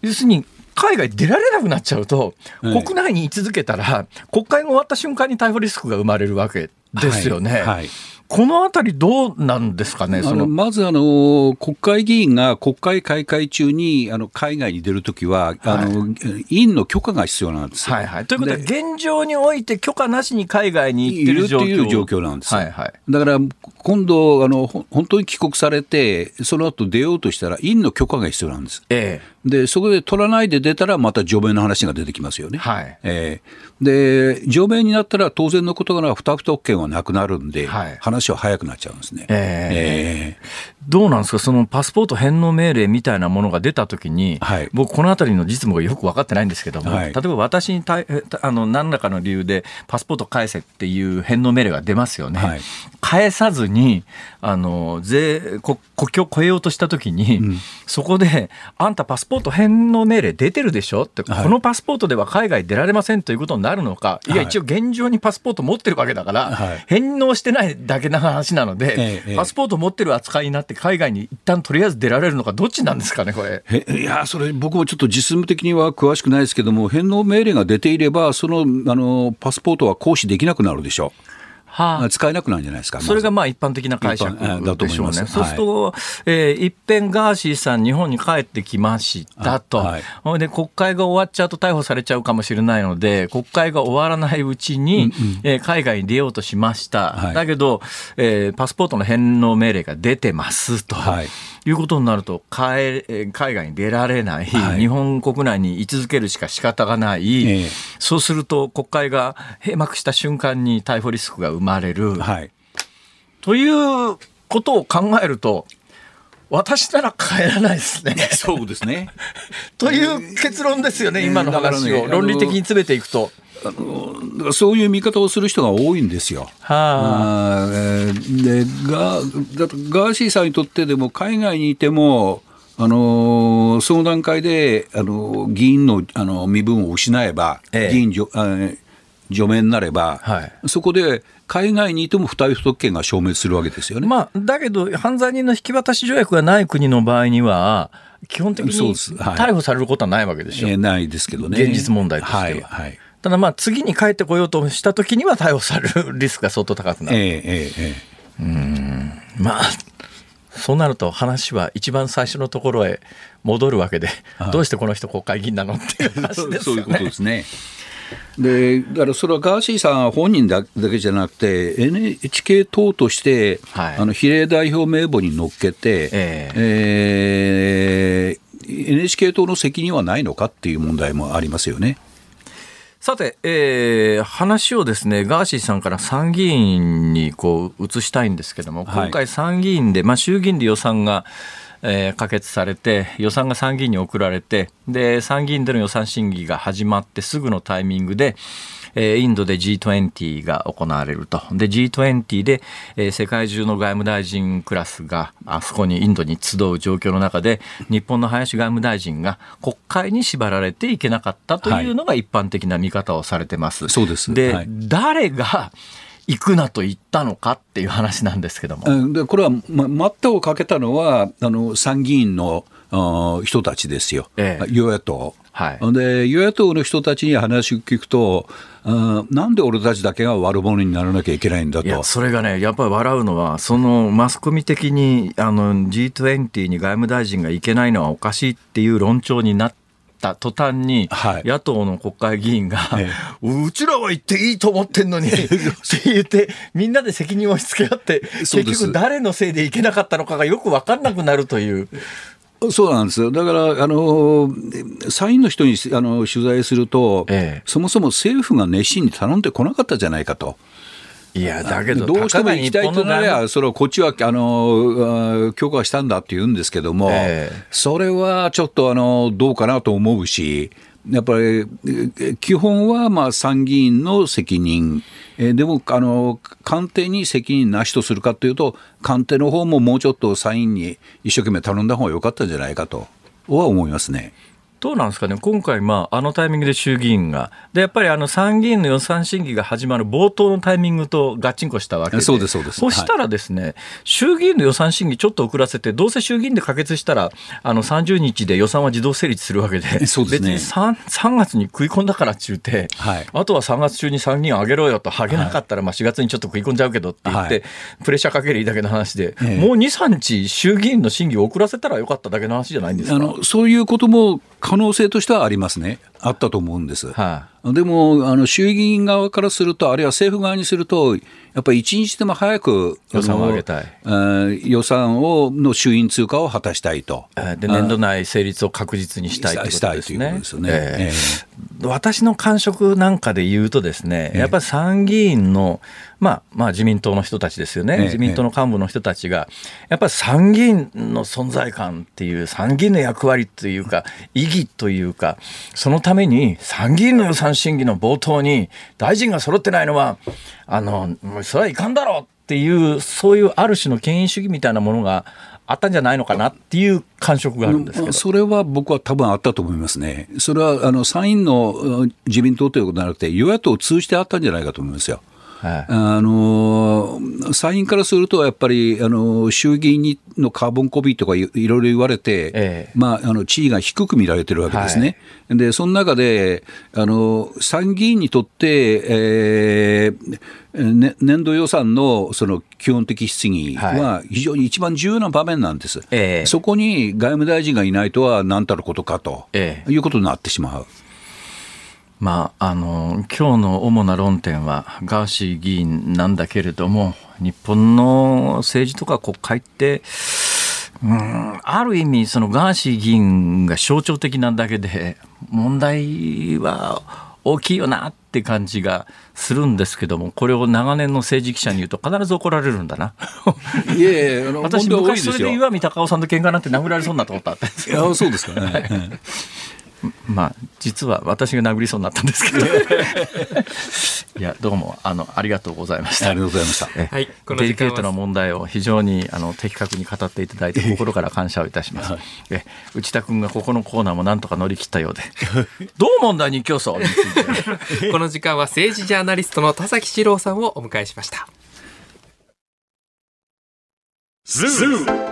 要するに海外出られなくなっちゃうと、国内に居続けたら、国会が終わった瞬間に逮捕リスクが生まれるわけですよね。はい。はいこのあたり、どうなんですかね、その。まずあの、国会議員が国会開会中にあの海外に出るときは、はい、あの、委員の許可が必要なんですはいはい、ということは、現状において許可なしに海外に行ってる状況？いう状況なんですはいはい、だから今度あの、本当に帰国されて、その後出ようとしたら、委員の許可が必要なんです。ええ。で、そこで取らないで出たら、また除名の話が出てきますよね。はい。えー、で、除名になったら、当然のことなら、不特権はなくなるんで、はい、話は早くなっちゃうんですね。えー、えー、どうなんですか、そのパスポート返納命令みたいなものが出たときに、はい、僕、このあたりの実務がよく分かってないんですけども、はい、例えば私にたあの何らかの理由で、パスポート返せっていう返納命令が出ますよね。はい、返さずに、あの税国境を越えようとしたときに、うん、そこで、あんたパスポート返納命令出てるでしょ？って、はい、このパスポートでは海外出られませんということになるのか、いや、一応現状にパスポート持ってるわけだから、はい、返納してないだけの話なので、ええ、パスポート持ってる扱いになって海外に一旦とりあえず出られるのか、どっちなんですかね、これ。いや、それ、僕もちょっと実務的には詳しくないですけども、返納命令が出ていれば、そのあのパスポートは行使できなくなるでしょう。はあ、使えなくなるんじゃないですか、それがまあ一般的な解釈でしょうね。そうすると、はい、えー、一遍ガーシーさん、日本に帰ってきましたと、はい、で国会が終わっちゃうと逮捕されちゃうかもしれないので、国会が終わらないうちに、うんうん、えー、海外に出ようとしました、はい、だけど、えー、パスポートの返納命令が出てますと。はいいうことになると海外に出られない、はい、日本国内に居続けるしか仕方がない、えー、そうすると国会が閉幕した瞬間に逮捕リスクが生まれる、はい、ということを考えると私なら帰らないですね。そうですね。という結論ですよね、今の話を、論理的に詰めていくと。あのそういう見方をする人が多いんですよ。はあ、でガガーシーさんにとってでも海外にいてもあのその段階であの議員のあの身分を失えば、ええ、議員除除名になれば、はい、そこで海外にいても不逮捕特権が消滅するわけですよね。まあ、だけど、犯罪人の引き渡し条約がない国の場合には、基本的に逮捕されることはないわけでしょ。はい、ないですけどね。現実問題としては。はいはいただまあ次に帰ってこようとした時には逮捕されるリスクが相当高くなる。ええええ、うんまあそうなると話は一番最初のところへ戻るわけで、どうしてこの人国会議員なのっていう話ですよね。そう いうことですね。でだからそれはガーシーさん本人だけじゃなくて、NHK 党として、はい、あの比例代表名簿に乗っけて、えー、えー、NHK 党の責任はないのかっていう問題もありますよね。さて、えー、話をですね、ガーシーさんから参議院にこう移したいんですけども、今回参議院で、まあ衆議院で予算が、えー、可決されて、予算が参議院に送られて、で、参議院での予算審議が始まってすぐのタイミングで、えー、インドで G20 が行われると。で、G20 で、えー、世界中の外務大臣クラスが、あそこにインドに集う状況の中で、日本の林外務大臣が国会に縛られていけなかったというのが一般的な見方をされてます。はい、そうです。で、はい、誰が、行くなと言ったのかっていう話なんですけども。でこれは、ま、待ったをかけたのはあの参議院の人たちですよ、ええ、与野党。はい、で与野党の人たちに話を聞くとあ、なんで俺たちだけが悪者にならなきゃいけないんだと。それがね、やっぱり笑うのは、そのマスコミ的にあの G20 に外務大臣が行けないのはおかしいっていう論調になって、った途端に、野党の国会議員が、はい、うちらは言っていいと思ってんのに って言って、みんなで責任を押し付け合って、結局誰のせいでいけなかったのかがよく分かんなくなるという。そうなんですよ。だから、あの、参院の人にあの取材すると、ええ、そもそも政府が熱心に頼んでこなかったじゃないかと。いや、だけど、どうしても行きたいとなれば、それはこっちは、あの、許可したんだって言うんですけども、えー、それはちょっと、あの、どうかなと思うし、やっぱり基本はまあ参議院の責任、えー、でもあの官邸に責任なしとするかというと、官邸の方ももうちょっと参院に一生懸命頼んだ方が良かったんじゃないかとは思いますね。どうなんですかね、今回、まあ、あのタイミングで衆議院が、でやっぱりあの参議院の予算審議が始まる冒頭のタイミングとガッチンコしたわけで、そうですそうです。そしたらですね、はい、衆議院の予算審議、ちょっと遅らせて、どうせ衆議院で可決したら、あの30日で予算は自動成立するわけで、ですね、別に 3, 3月に食い込んだからっちゅうて、はい、あとは3月中に参議院上げろよと、はげなかったら、まあ4月にちょっと食い込んじゃうけどって言って、はい、プレッシャーかけるいいだけの話で、もう2、3日、衆議院の審議を遅らせたらよかっただけの話じゃないんですか？あのそういうことも可能性としてはありますね、あったと思うんです。はあ、でもあの衆議院側からすると、あるいは政府側にすると、やっぱり一日でも早く予算を上げたい。予算をの衆院通過を果たしたいと。で年度内成立を確実にしたいということですね。すねえー、私の感触なんかで言うとですね、やっぱり参議院のまあ、まあ自民党の人たちですよね、自民党の幹部の人たちが、やっぱり参議院の存在感っていう、参議院の役割というか、意義というか、そのために参議院の予算審議の冒頭に、大臣が揃ってないのは、あの、それはいかんだろうっていう、そういうある種の権威主義みたいなものがあったんじゃないのかなっていう感触があるんですけどそれは僕は多分あったと思いますね、それはあの参院の自民党ということじゃなくて、与野党を通じてあったんじゃないかと思いますよ。はい、あの参院からすると、やっぱりあの衆議院のカーボンコピーとかいろいろ言われて、ええ、まあ、あの地位が低く見られてるわけですね。はい、でその中であの参議院にとって、えーね、年度予算のその基本的質疑は非常に一番重要な場面なんです、えそこに外務大臣がいないとは何たることかと、いうことになってしまう。まあ、あの今日の主な論点はガーシー議員なんだけれども日本の政治とか国会ってうんある意味そのガーシー議員が象徴的なだけで問題は大きいよなって感じがするんですけどもこれを長年の政治記者に言うと必ず怒られるんだな。いやいや私昔それで岩見隆夫さんと喧嘩なんて殴られそうになとあったんですいやそうですかね。まあ実は私が殴りそうになったんですけど。いやどうもあのありがとうございました。ありがとうございました。はい、このデリケートな問題を非常にあの的確に語っていただいて心から感謝をいたします、はい、え内田君がここのコーナーもなんとか乗り切ったようで。どう問題に競争についてこの時間は政治ジャーナリストの田崎史郎さんをお迎えしました。ズー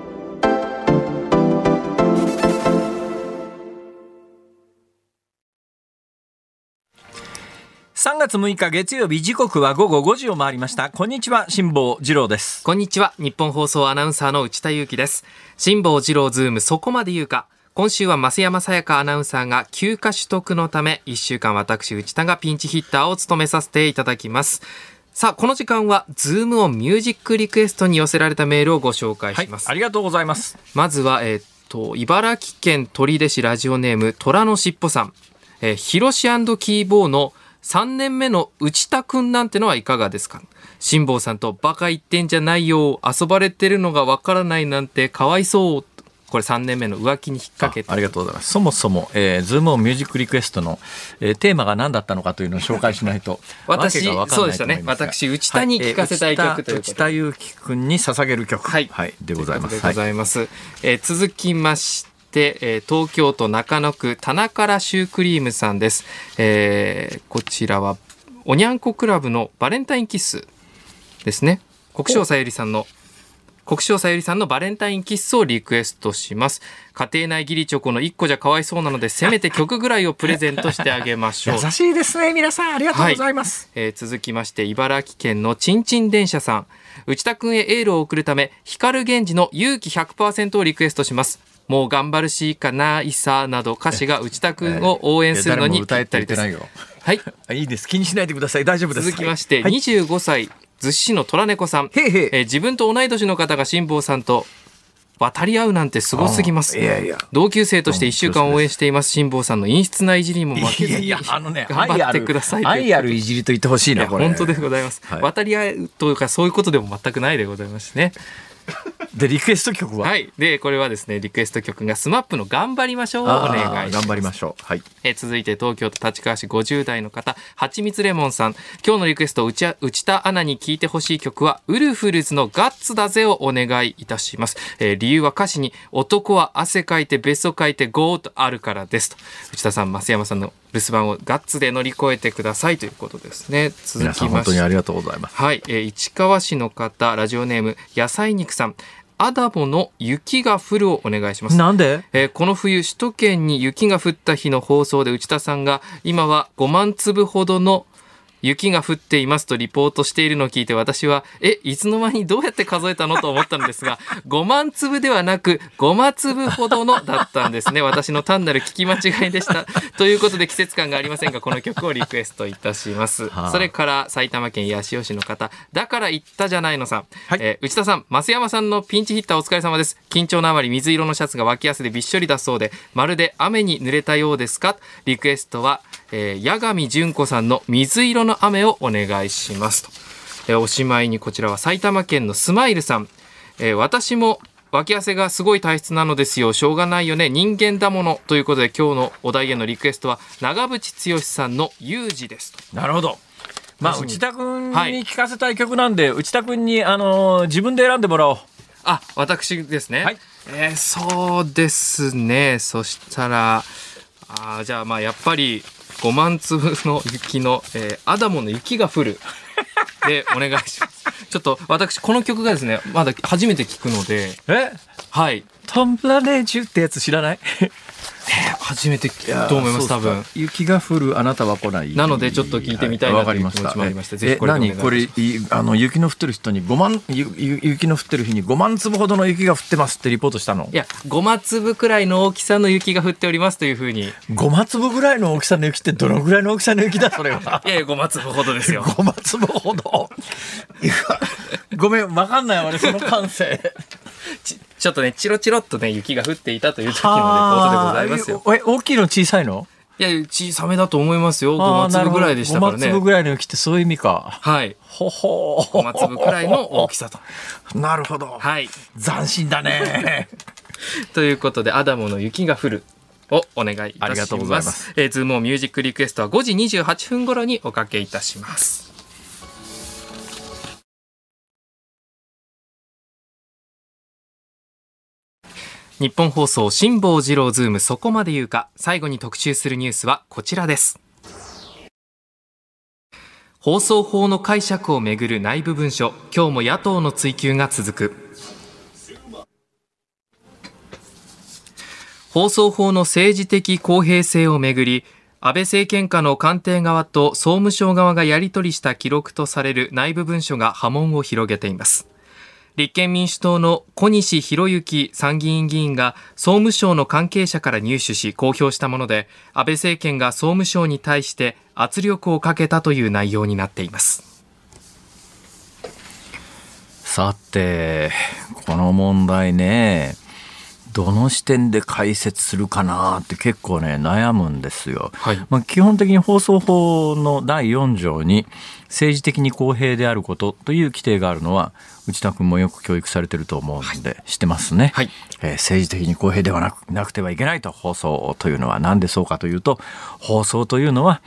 3月6日月曜日時刻は午後5時を回りました。こんにちは辛坊治郎です。こんにちはニッポン放送アナウンサーの内田雄基です。辛坊治郎ズームそこまで言うか。今週は増山さやかアナウンサーが休暇取得のため1週間私内田がピンチヒッターを務めさせていただきます。さあこの時間はズームオンミュージックリクエストに寄せられたメールをご紹介します、はい、ありがとうございます。まずはえー、っと茨城県取手市ラジオネーム虎のしっぽさん。えー、ヒロシキーボーの3年目の内田くんなんてのはいかがですか？辛坊さんとバカ言ってんじゃないよ遊ばれてるのがわからないなんてかわいそう。これ3年目の浮気に引っ掛けて。ありがとうございます。そもそも、えー、ズームオンミュージックリクエストの、えー、テーマが何だったのかというのを紹介しないと私そうでしたね。私内田に聞かせたい曲ということで、はい、内田裕樹君に捧げる曲、はい、はい、でございます。でございます、はい、えー、続きまして、えー、東京都中野区田中らシュークリームさんです、えー、こちらはおにゃんこクラブのバレンタインキッスですね。国生さゆりさんの国生さゆりさんのバレンタインキッスをリクエストします。家庭内義理チョコの1個じゃかわいそうなのでせめて曲ぐらいをプレゼントしてあげましょう。優しいですね皆さん。ありがとうございます、はい、えー、続きまして茨城県のちんちん電車さん。内田君へエールを送るため光源氏の勇気100%をリクエストしますもう頑張るしかないさなど歌詞が内田君を応援するのにぴったりです。はい。いいです。気にしないでください。大丈夫です。続きまして、はい、25歳、逗子市の虎猫さん。へへえー、自分と同い年の方が辛坊さんと渡り合うなんてすごすぎます。いやいや同級生として一週間応援しています辛坊さんの陰湿な いじりも負けずにいやいやあのね頑張ってください。愛あるいじりと言ってほしいなこれ。本当でございます。はい、渡り合うというかそういうことでも全くないでございますね。でリクエスト曲は？はい。でこれはですねリクエスト曲が SMAP の頑張りましょう。お願いします。頑張りましょう。はい。え続いて東京都立川市50代の方。はちみつレモンさん。今日のリクエスト内内田アナに聴いてほしい曲はウルフルズのガッツだぜをお願いいたします、えー、理由は歌詞に男は汗かいて別荘かいてゴーとあるからですと。内田さん増山さんの留守番をガッツで乗り越えてくださいということですね。続きまして。本当にありがとうございます。はい、えー、市川市の方ラジオネーム野菜肉さん。アダモの雪が降るをお願いします。なんで、えー、この冬、首都圏に雪が降った日の放送で内田さんが、今は5万粒ほどの雪が降っていますとリポートしているのを聞いて私は、え、いつの間にどうやって数えたのと思ったのですが、5万粒ではなく5万粒ほどのだったんですね。私の単なる聞き間違いでした。ということで季節感がありませんが、この曲をリクエストいたします。はあ、それから埼玉県八潮市の方、だから言ったじゃないのさん、はい、えー、内田さん、増山さんのピンチヒッターお疲れ様です。緊張のあまり水色のシャツが脇汗でびっしょりだそうで、まるで雨に濡れたようですか？リクエストは、えー、八神純子さんの水色の雨をお願いしますと、えー、おしまいにこちらは埼玉県のスマイルさん、えー、私も脇汗がすごい体質なのですよ。しょうがないよね。人間だもの。ということで今日のお題へのリクエストは長渕剛さんの有事ですなるほど。まあ内田君に聞かせたい曲なんで、はい、内田君にあのー、自分で選んでもらおう。あ私ですね、はい、えー、そうですね。そしたらあじゃあまあやっぱり5万粒の雪の、えー、アダモの雪が降る。で、お願いします。ちょっと私、この曲がですね、まだ初めて聞くので。え？はい。トンプラネージュってやつ知らない？初めてと思います？多分。雪が降るあなたは来ない。なのでちょっと聞いてみたいなという気持ちもありましてぜひこれ何？これあの雪の降ってる人に5万雪の降ってる日に5万粒ほどの雪が降ってますってリポートしたの？いや5万粒くらいの大きさの雪が降っておりますというふうに。5万粒ぐらいの大きさの雪ってどのぐらいの大きさの雪だそれは？いやいや5万粒ほどですよ。5万粒ほど。ごめんわかんないわねその感性 ちちょっとねチロチロっとね雪が降っていたという時のレポートでございますよ。え大きいの小さいの？いや小さめだと思いますよ。5粒ぐらいでしたからね5粒ぐらいの雪ってそういう意味か。はい。ほほ5粒ぐらいの大きさと。なるほど。はい。斬新だね。ということでアダモの雪が降るをお願いいたします。ありがとうございます。えー、ズームミュージックリクエストは5時28分頃におかけいたします。日本放送辛坊治郎ズームそこまで言うか。最後に特集するニュースはこちらです。放送法の解釈をめぐる内部文書。今日も野党の追及が続く。放送法の政治的公平性をめぐり安倍政権下の官邸側と総務省側がやり取りした記録とされる内部文書が波紋を広げています。立憲民主党の小西博之参議院議員が総務省の関係者から入手し公表したもので安倍政権が総務省に対して圧力をかけたという内容になっています。さてこの問題ね。どの視点で解説するかなって結構ね悩むんですよ。はい、まあ、基本的に放送法の第4条に政治的に公平であることという規定があるのは内田君もよく教育されてると思うので、はい、してますね、はい、えー、政治的に公平ではなくなくてはいけないと放送というのは何でそうかというと放送というのは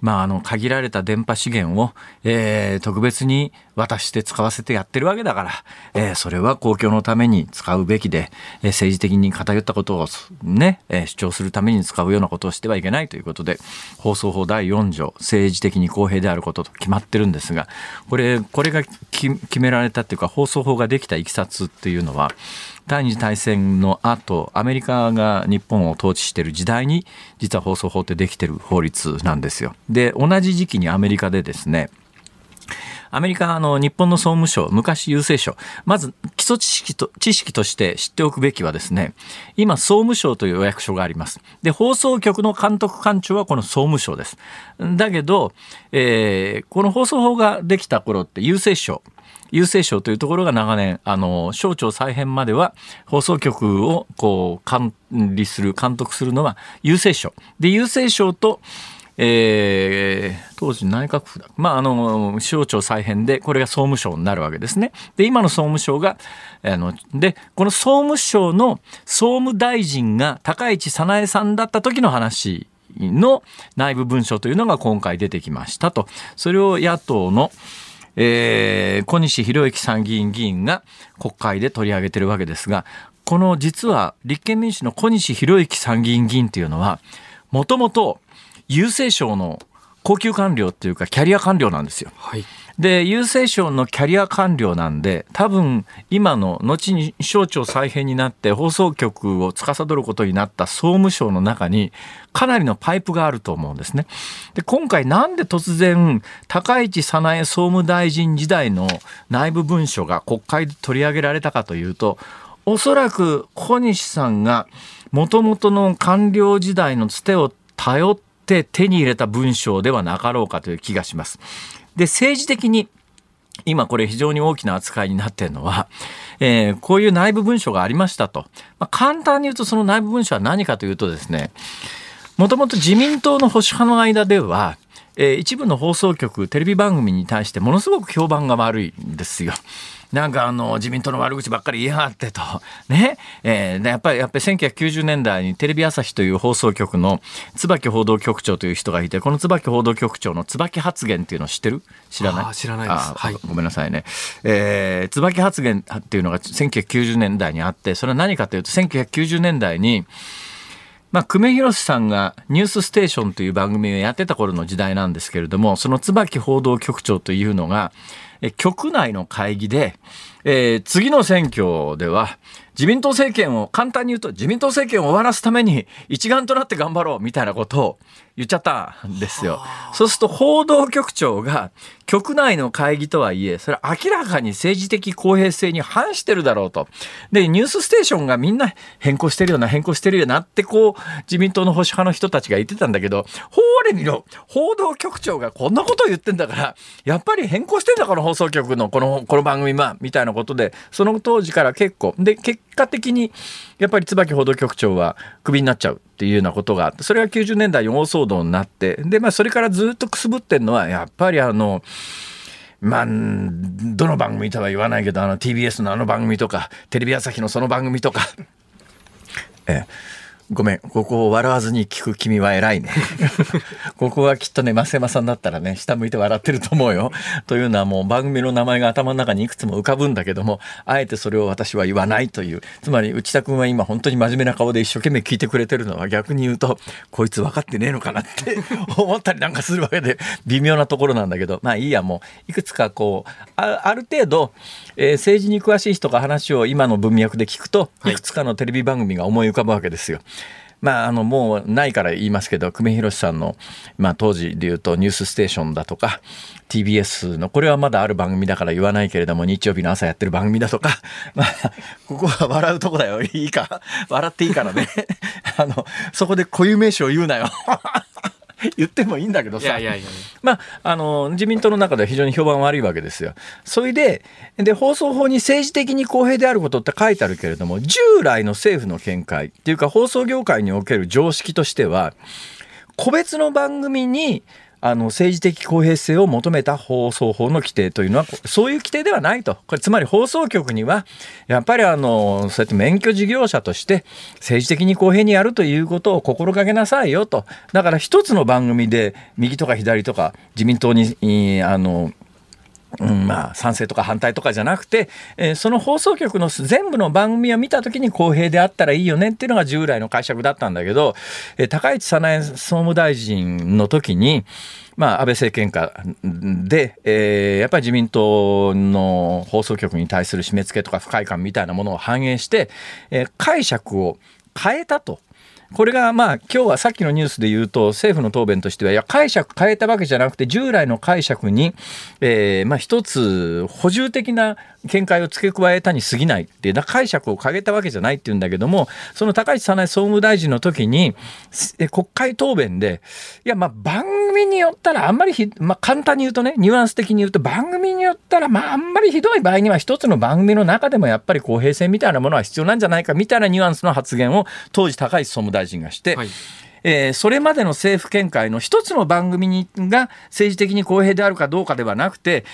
まあ、あの限られた電波資源を、えー、特別に渡して使わせてやってるわけだから、えー、それは公共のために使うべきで、えー、政治的に偏ったことをね、えー、主張するために使うようなことをしてはいけないということで放送法第4条政治的に公平であることと決まってるんですがこれこれが決められたっていうか放送法ができたいきさつっていうのは第二次大戦の後アメリカが日本を統治している時代に実は放送法ってできてる法律なんですよ。で同じ時期にアメリカでですねアメリカの日本の総務省、昔郵政省、まず基礎知識と知識として知っておくべきはですね、今総務省というお役所があります。で、放送局の監督官庁はこの総務省です。だけど、えー、この放送法ができた頃って郵政省、郵政省というところが長年、あの、省庁再編までは放送局をこう管理する、監督するのは郵政省。で、郵政省と、えー、当時内閣府だ、まあ、あの省庁再編でこれが総務省になるわけですね。で今の総務省があのでこの総務省の総務大臣が高市早苗さんだった時の話の内部文書というのが今回出てきましたとそれを野党のえー、小西博之参議院議員が国会で取り上げてるわけですが、この実は立憲民主の小西博之参議院議員というのは、もともと郵政省の高級官僚っていうかキャリア官僚なんですよ。はい、で郵政省のキャリア官僚なんで多分今の後に省庁再編になって放送局を司ることになった総務省の中にかなりのパイプがあると思うんですね。で今回なんで突然高市早苗総務大臣時代の内部文書が国会で取り上げられたかというとおそらく小西さんがもともとの官僚時代のつてを頼って手に入れた文章ではなかろうかという気がします。で、政治的に今これ非常に大きな扱いになっているのは、えー、こういう内部文書がありましたと。まあ、簡単に言うとその内部文書は何かというとですね、もともと自民党の保守派の間では、え、一部の放送局、テレビ番組に対してものすごく評判が悪いんですよ。なんかあの自民党の悪口ばっかり言いやがってと。ね。えー、やっぱり、やっぱり1990年代にテレビ朝日という放送局の椿報道局長という人がいて、この椿報道局長の椿発言っていうのを知ってる？知らない？知らないです。はい、ごめんなさいね。えー、椿発言っていうのが1990年代にあって、それは何かというと、1990年代に、まあ、久米宏さんが「ニュースステーション」という番組をやってた頃の時代なんですけれどもその椿報道局長というのがえ局内の会議で、えー、次の選挙では自民党政権を簡単に言うと自民党政権を終わらすために一丸となって頑張ろうみたいなことを言っちゃったんですよ。そうすると報道局長が局内の会議とはいえ、それは明らかに政治的公平性に反してるだろうと。で、ニュースステーションがみんな変更してるよな、変更してるよなってこう、自民党の保守派の人たちが言ってたんだけど、ほーれ見ろ、報道局長がこんなことを言ってんだから、やっぱり変更してんだ、この放送局のこの、この番組は、みたいなことで、その当時から結構、で、結果的に、やっぱり椿報道局長はクビになっちゃう。っていうようなことがあってそれが90年代に大騒動になってで、まあ、それからずっとくすぶってんのはやっぱりあのまあ、どの番組とは言わないけどあの TBS のあの番組とかテレビ朝日のその番組とか。ええごめん、ここを笑わずに聞く君は偉いね。ここはきっとね、増山さんだったらね、下向いて笑ってると思うよ。というのはもう番組の名前が頭の中にいくつも浮かぶんだけども、あえてそれを私は言わないという。つまり、内田君は今本当に真面目な顔で一生懸命聞いてくれてるのは逆に言うと、こいつ分かってねえのかなって 思ったりなんかするわけで、微妙なところなんだけど、まあいいや、もう、いくつかこう、あある程度、えー、政治に詳しい人が話を今の文脈で聞くと、い。くつかのテレビ番組が思い浮かぶわけですよ。まあ、あのもうないから言いますけど久米宏さんの、まあ、当時でいうと「ニュースステーション」だとか TBS のこれはまだある番組だから言わないけれども日曜日の朝やってる番組だとか、まあ、ここは笑うとこだよ。いいか。笑っていいからね。あのそこで固有名詞を言うなよ 言ってもいいんだけどさまああの自民党の中では非常に評判悪いわけですよ。それでで放送法に政治的に公平であることって書いてあるけれども従来の政府の見解っていうか放送業界における常識としては個別の番組にあの政治的公平性を求めた放送法の規定というのはそういう規定ではないと。これつまり放送局にはやっぱりあのそうやって免許事業者として政治的に公平にやるということを心がけなさいよと。だから一つの番組で右とか左とか自民党にあのうん、まあ賛成とか反対とかじゃなくて、えー、その放送局の全部の番組を見た時に公平であったらいいよねっていうのが従来の解釈だったんだけど、えー、高市早苗総務大臣の時に、まあ、安倍政権下で、えー、やっぱり自民党の放送局に対する締め付けとか不快感みたいなものを反映して、え、解釈を変えたと。これがまあ今日はさっきのニュースで言うと政府の答弁としてはいや解釈変えたわけじゃなくて従来の解釈に、えー、まあ一つ補充的な見解を付け加えたに過ぎないっていう解釈を変えたわけじゃないっていうんだけどもその高市早苗総務大臣の時に国会答弁でいやまあ番組によったらあんまり、まあ、簡単に言うとねニュアンス的に言うと番組によったらまああんまりひどい場合には一つの番組の中でもやっぱり公平性みたいなものは必要なんじゃないかみたいなニュアンスの発言を当時高市総務大臣大臣がして、はい。えー、それまでの政府見解の一つの番組にが政治的に公平であるかどうかではなくて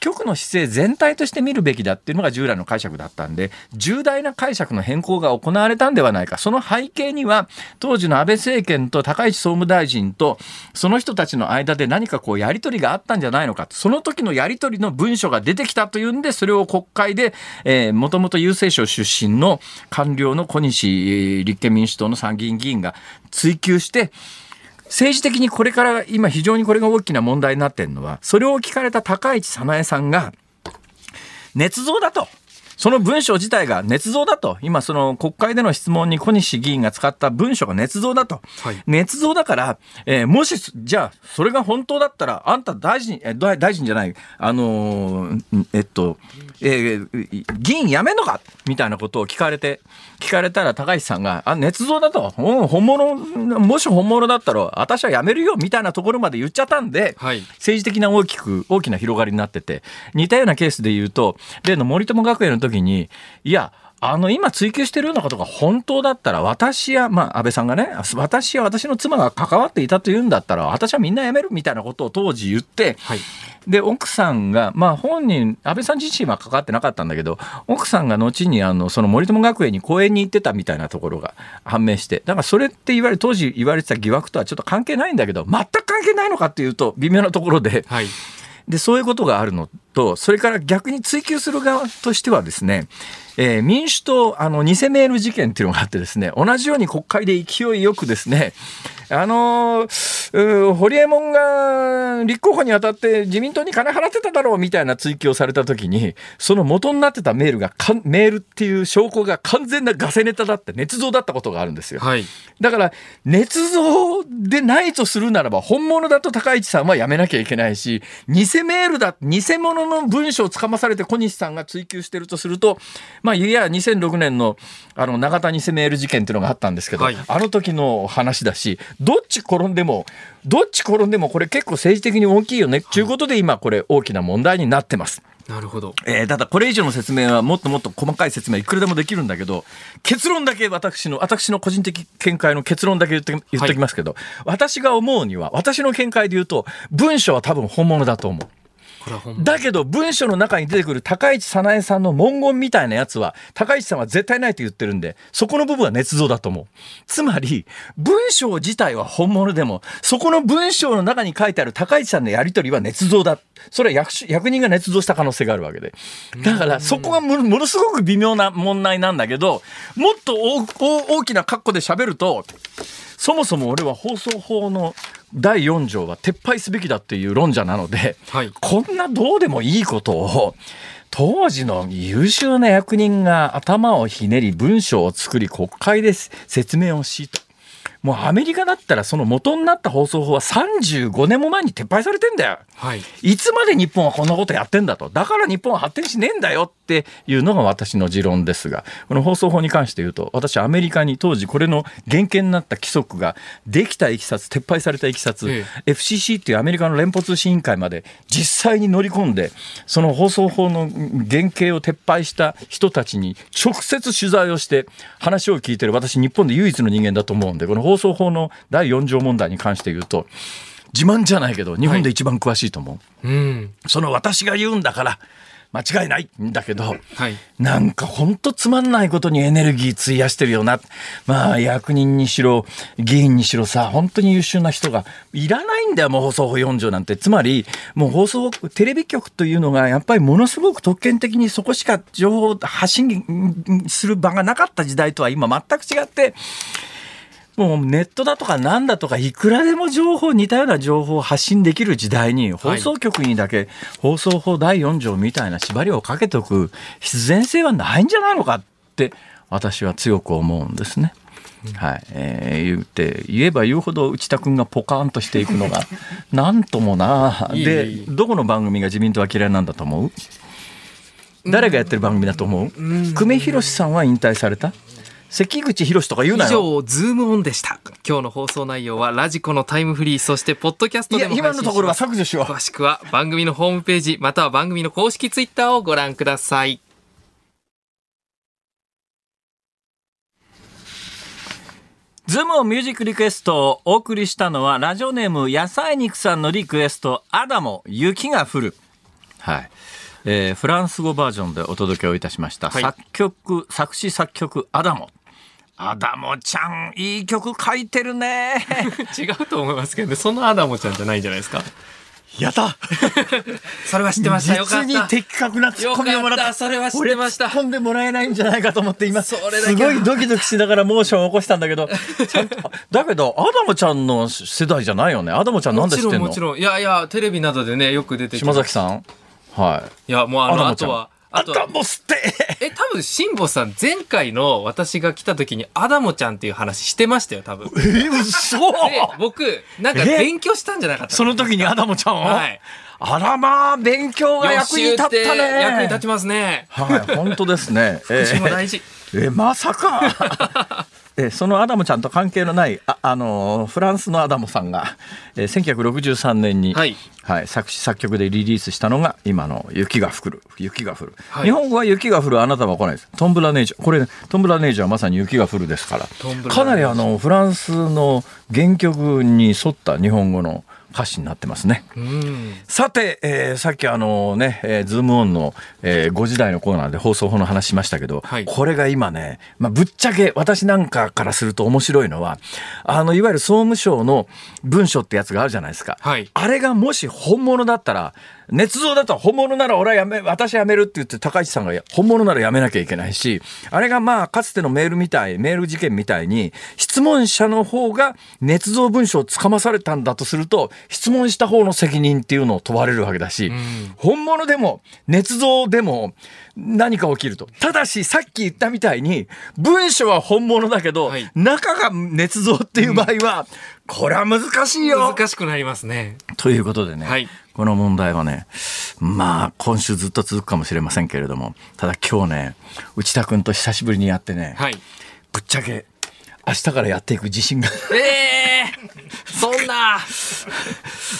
局の姿勢全体として見るべきだっていうのが従来の解釈だったんで重大な解釈の変更が行われたんではないか。その背景には当時の安倍政権と高市総務大臣とその人たちの間で何かこうやり取りがあったんじゃないのか。その時のやり取りの文書が出てきたというんでそれを国会でもともと郵政省出身の官僚の小西立憲民主党の参議院議員が追及及して政治的にこれから今非常にこれが大きな問題になってるのはそれを聞かれた高市早苗さんが捏造だと。その文章自体が捏造だと。今、その国会での質問に小西議員が使った文書が捏造だと。はい、捏造だから、えー、もし、じゃあ、それが本当だったら、あんた大臣、え大臣じゃない、あのー、えっと、えー、議員辞めんのか？みたいなことを聞かれて、聞かれたら高市さんが、あ、捏造だと。うん、本物、もし本物だったら、私は辞めるよみたいなところまで言っちゃったんで、はい、政治的な大きく、大きな広がりになってて、似たようなケースで言うと、例の森友学園の時に、いや、あの今追及してるようなことが本当だったら私や、まあ、安倍さんがね私や私の妻が関わっていたというんだったら私はみんな辞めるみたいなことを当時言って、はい、で奥さんが、まあ、本人安倍さん自身は関わってなかったんだけど奥さんが後にあのその森友学園に講演に行ってたみたいなところが判明してだからそれって言われ当時言われてた疑惑とはちょっと関係ないんだけど全く関係ないのかっていうと微妙なところで。はいでそういうことがあるのとそれから逆に追及する側としてはですね、えー、民主党あの偽メール事件っていうのがあってですね同じように国会で勢いよくですねあのー、ホリエモンが立候補にあたって自民党に金払ってただろうみたいな追及をされた時に、その元になってたメールが、メールっていう証拠が完全なガセネタだって、捏造だったことがあるんですよ。はい、だから、捏造でないとするならば、本物だと高市さんはやめなきゃいけないし、偽メールだ、偽物の文章をつかまされて小西さんが追及してるとすると、まあ、いや、2006年の、あの、永田偽メール事件っていうのがあったんですけど、はい、あの時の話だし、どっち転んでも、どっち転んでもこれ結構政治的に大きいよねっていうことで今これ大きな問題になってます。なるほど。えー、ただこれ以上の説明はもっともっと細かい説明いくらでもできるんだけど、結論だけ私の、私の個人的見解の結論だけ言って、言っておきますけど、はい、私が思うには、私の見解で言うと、文書は多分本物だと思う。だけど文書の中に出てくる高市早苗さんの文言みたいなやつは高市さんは絶対ないと言ってるんでそこの部分は捏造だと思う。つまり文章自体は本物でもそこの文章の中に書いてある高市さんのやり取りは捏造だ。それは役役人が捏造した可能性があるわけで。だからそこがものすごく微妙な問題なんだけどもっと大きな格好で喋るとそもそも俺は放送法の第4条は撤廃すべきだっていう論者なので、はい、こんなどうでもいいことを当時の優秀な役人が頭をひねり文章を作り国会で説明をしと。もうアメリカだったらその元になった放送法は35年も前に撤廃されてんだよ。はい。いつまで日本はこんなことやってんだと。だから日本は発展しねえんだよっていうのが私の持論ですが、この放送法に関して言うと、私アメリカに当時これの原型になった規則ができたいきさつ、撤廃されたいきさつ、ええ、FCC っていうアメリカの連邦通信委員会まで実際に乗り込んで、その放送法の原型を撤廃した人たちに直接取材をして話を聞いてる私日本で唯一の人間だと思うんで、この放送法の第4条問題に関して言うと、自慢じゃないけど、日本で一番詳しいと思う。はい、うん、その私が言うんだから、間違いないんだけど、はい、なんか本当つまんないことにエネルギー費やしてるよな。まあ役人にしろ、議員にしろさ、本当に優秀な人がいらないんだよ、もう放送法4条なんて。つまり、もう放送、テレビ局というのがやっぱりものすごく特権的にそこしか情報を発信する場がなかった時代とは今全く違って、もうネットだとかなんだとかいくらでも情報似たような情報を発信できる時代に放送局にだけ放送法第4条みたいな縛りをかけておく必然性はないんじゃないのかって私は強く思うんですね。はい。えー、言って言えば言うほど内田君がポカーンとしていくのが なんともなでどこの番組が自民党は嫌いなんだと思う？誰がやってる番組だと思う？久米宏さんは引退された？関口博とか言うなよ。以上ズームオンでした。今日の放送内容はラジコのタイムフリーそしてポッドキャストでも今のところは削除しよう。詳しくは番組のホームページまたは番組の公式ツイッターをご覧ください。ズームミュージックリクエストをお送りしたのはラジオネーム野菜肉さんのリクエストアダモ雪が降る。はい。えー、フランス語バージョンでお届けをいたしました、はい、作曲作詞作曲アダモアダモちゃんいい曲書いてるね。違うと思いますけど、そのアダモちゃんじゃないんじゃないですか？やった。それは知ってました。よかった。実に的確なツッコミをもらった。それは知ってました。突んでもらえないんじゃないかと思って今すごいドキドキしながらモーションを起こしたんだけど だけどアダモちゃんの世代じゃないよね。アダモちゃんなんで知ってんの？もちろんもちろん。いやいやテレビなどでねよく出て島崎さん？はい。いや、もうあの、あとは、あと、アダモスってえ、多分、辛坊さん、前回の私が来た時に、アダモちゃんっていう話してましたよ、多分。えー、そうで、僕、なんか勉強したんじゃなかったその時にアダモちゃんを？はい。あらまあ、勉強が役に立ったね。役に立ちますね。はい、本当ですね。えー、も大事。えー、まさか。えそのアダムちゃんと関係のないあ、あのフランスのアダムさんが、えー、1963年に、はい。はい、作詞作曲でリリースしたのが今の「雪が降る」「雪が降る」はい、日本語は「雪が降る」あなたは来ないです。トンブラネージャーこれトンブラネージャーはまさに雪が降るですから。かなりあのフランスの原曲に沿った日本語の歌詞になってますね。さて、えー、さっきあのね、えー、ズームオンの、えー、5時台のコーナーで放送法の話しましたけど、はい、これが今ね、まあ、ぶっちゃけ私なんかからすると面白いのは、あの、いわゆる総務省の文書ってやつがあるじゃないですか。はい、あれがもし本物だったら、捏造だと本物なら俺はやめ、私やめるって言って高市さんが本物ならやめなきゃいけないし、あれがまあかつてのメールみたい、メール事件みたいに、質問者の方が捏造文書をつかまされたんだとすると、質問した方の責任っていうのを問われるわけだし、本物でも捏造でも何か起きると。ただしさっき言ったみたいに、文書は本物だけど、はい、中が捏造っていう場合は、これは難しいよ。難しくなりますね。ということでね、はい、この問題はね、まあ、今週ずっと続くかもしれませんけれども、ただ今日ね、内田君と久しぶりにやってね、はい、ぶっちゃけ、明日からやっていく自信が。ええー、そんな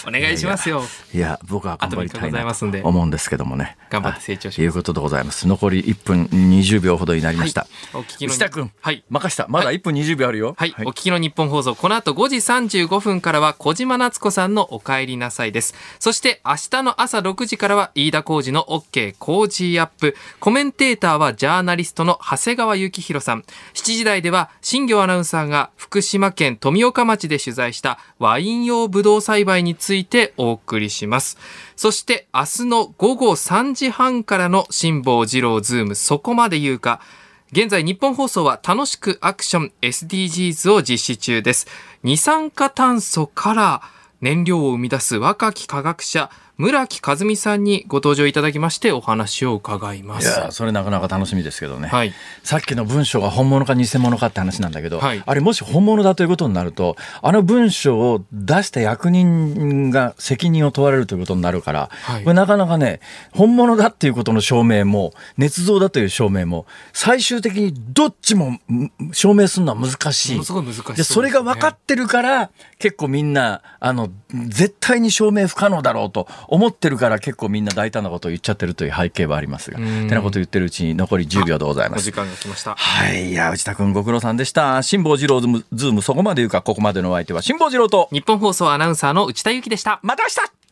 お願いしますよ。いや、僕は頑張りたいなと思うんですけどもね。頑張って成長します。ということでございます。残り1分20秒ほどになりました。はい、お聞きの。内田君、はい、任した。まだ1分20秒あるよ。はい、はい、お聞きのニッポン放送、この後5時35分からは小島夏子さんのお帰りなさいです。そして明日の朝6時からは飯田浩二の OK 工事アップ。コメンテーターはジャーナリストの長谷川幸洋さん。7時台では新行アナウンサーが福島県富岡町で取材したワイン用ブドウ栽培についてお送りします。そして明日の午後3時半からの辛坊治郎ズームそこまで言うか。現在日本放送は楽しくアクション SDGs を実施中です。二酸化炭素から燃料を生み出す若き科学者村木和美さんにご登場いただきましてお話を伺います。いやそれなかなか楽しみですけどね、はい、さっきの文章が本物か偽物かって話なんだけど、はい、あれもし本物だということになるとあの文章を出した役人が責任を問われるということになるから、はい、これなかなかね本物だっていうことの証明も捏造だという証明も最終的にどっちも証明するのは難しい。すごい難しい、ね、それが分かってるから結構みんなあの絶対に証明不可能だろうと思ってるから結構みんな大胆なことを言っちゃってるという背景はありますが、てなこと言ってるうちに残り10秒でございます。時間が来ました。はい。いや、内田君ご苦労さんでした。辛坊治郎ズーム、ズームそこまで言うか、ここまでのお相手は辛坊治郎と、ニッポン放送アナウンサーの内田裕樹でした。また明日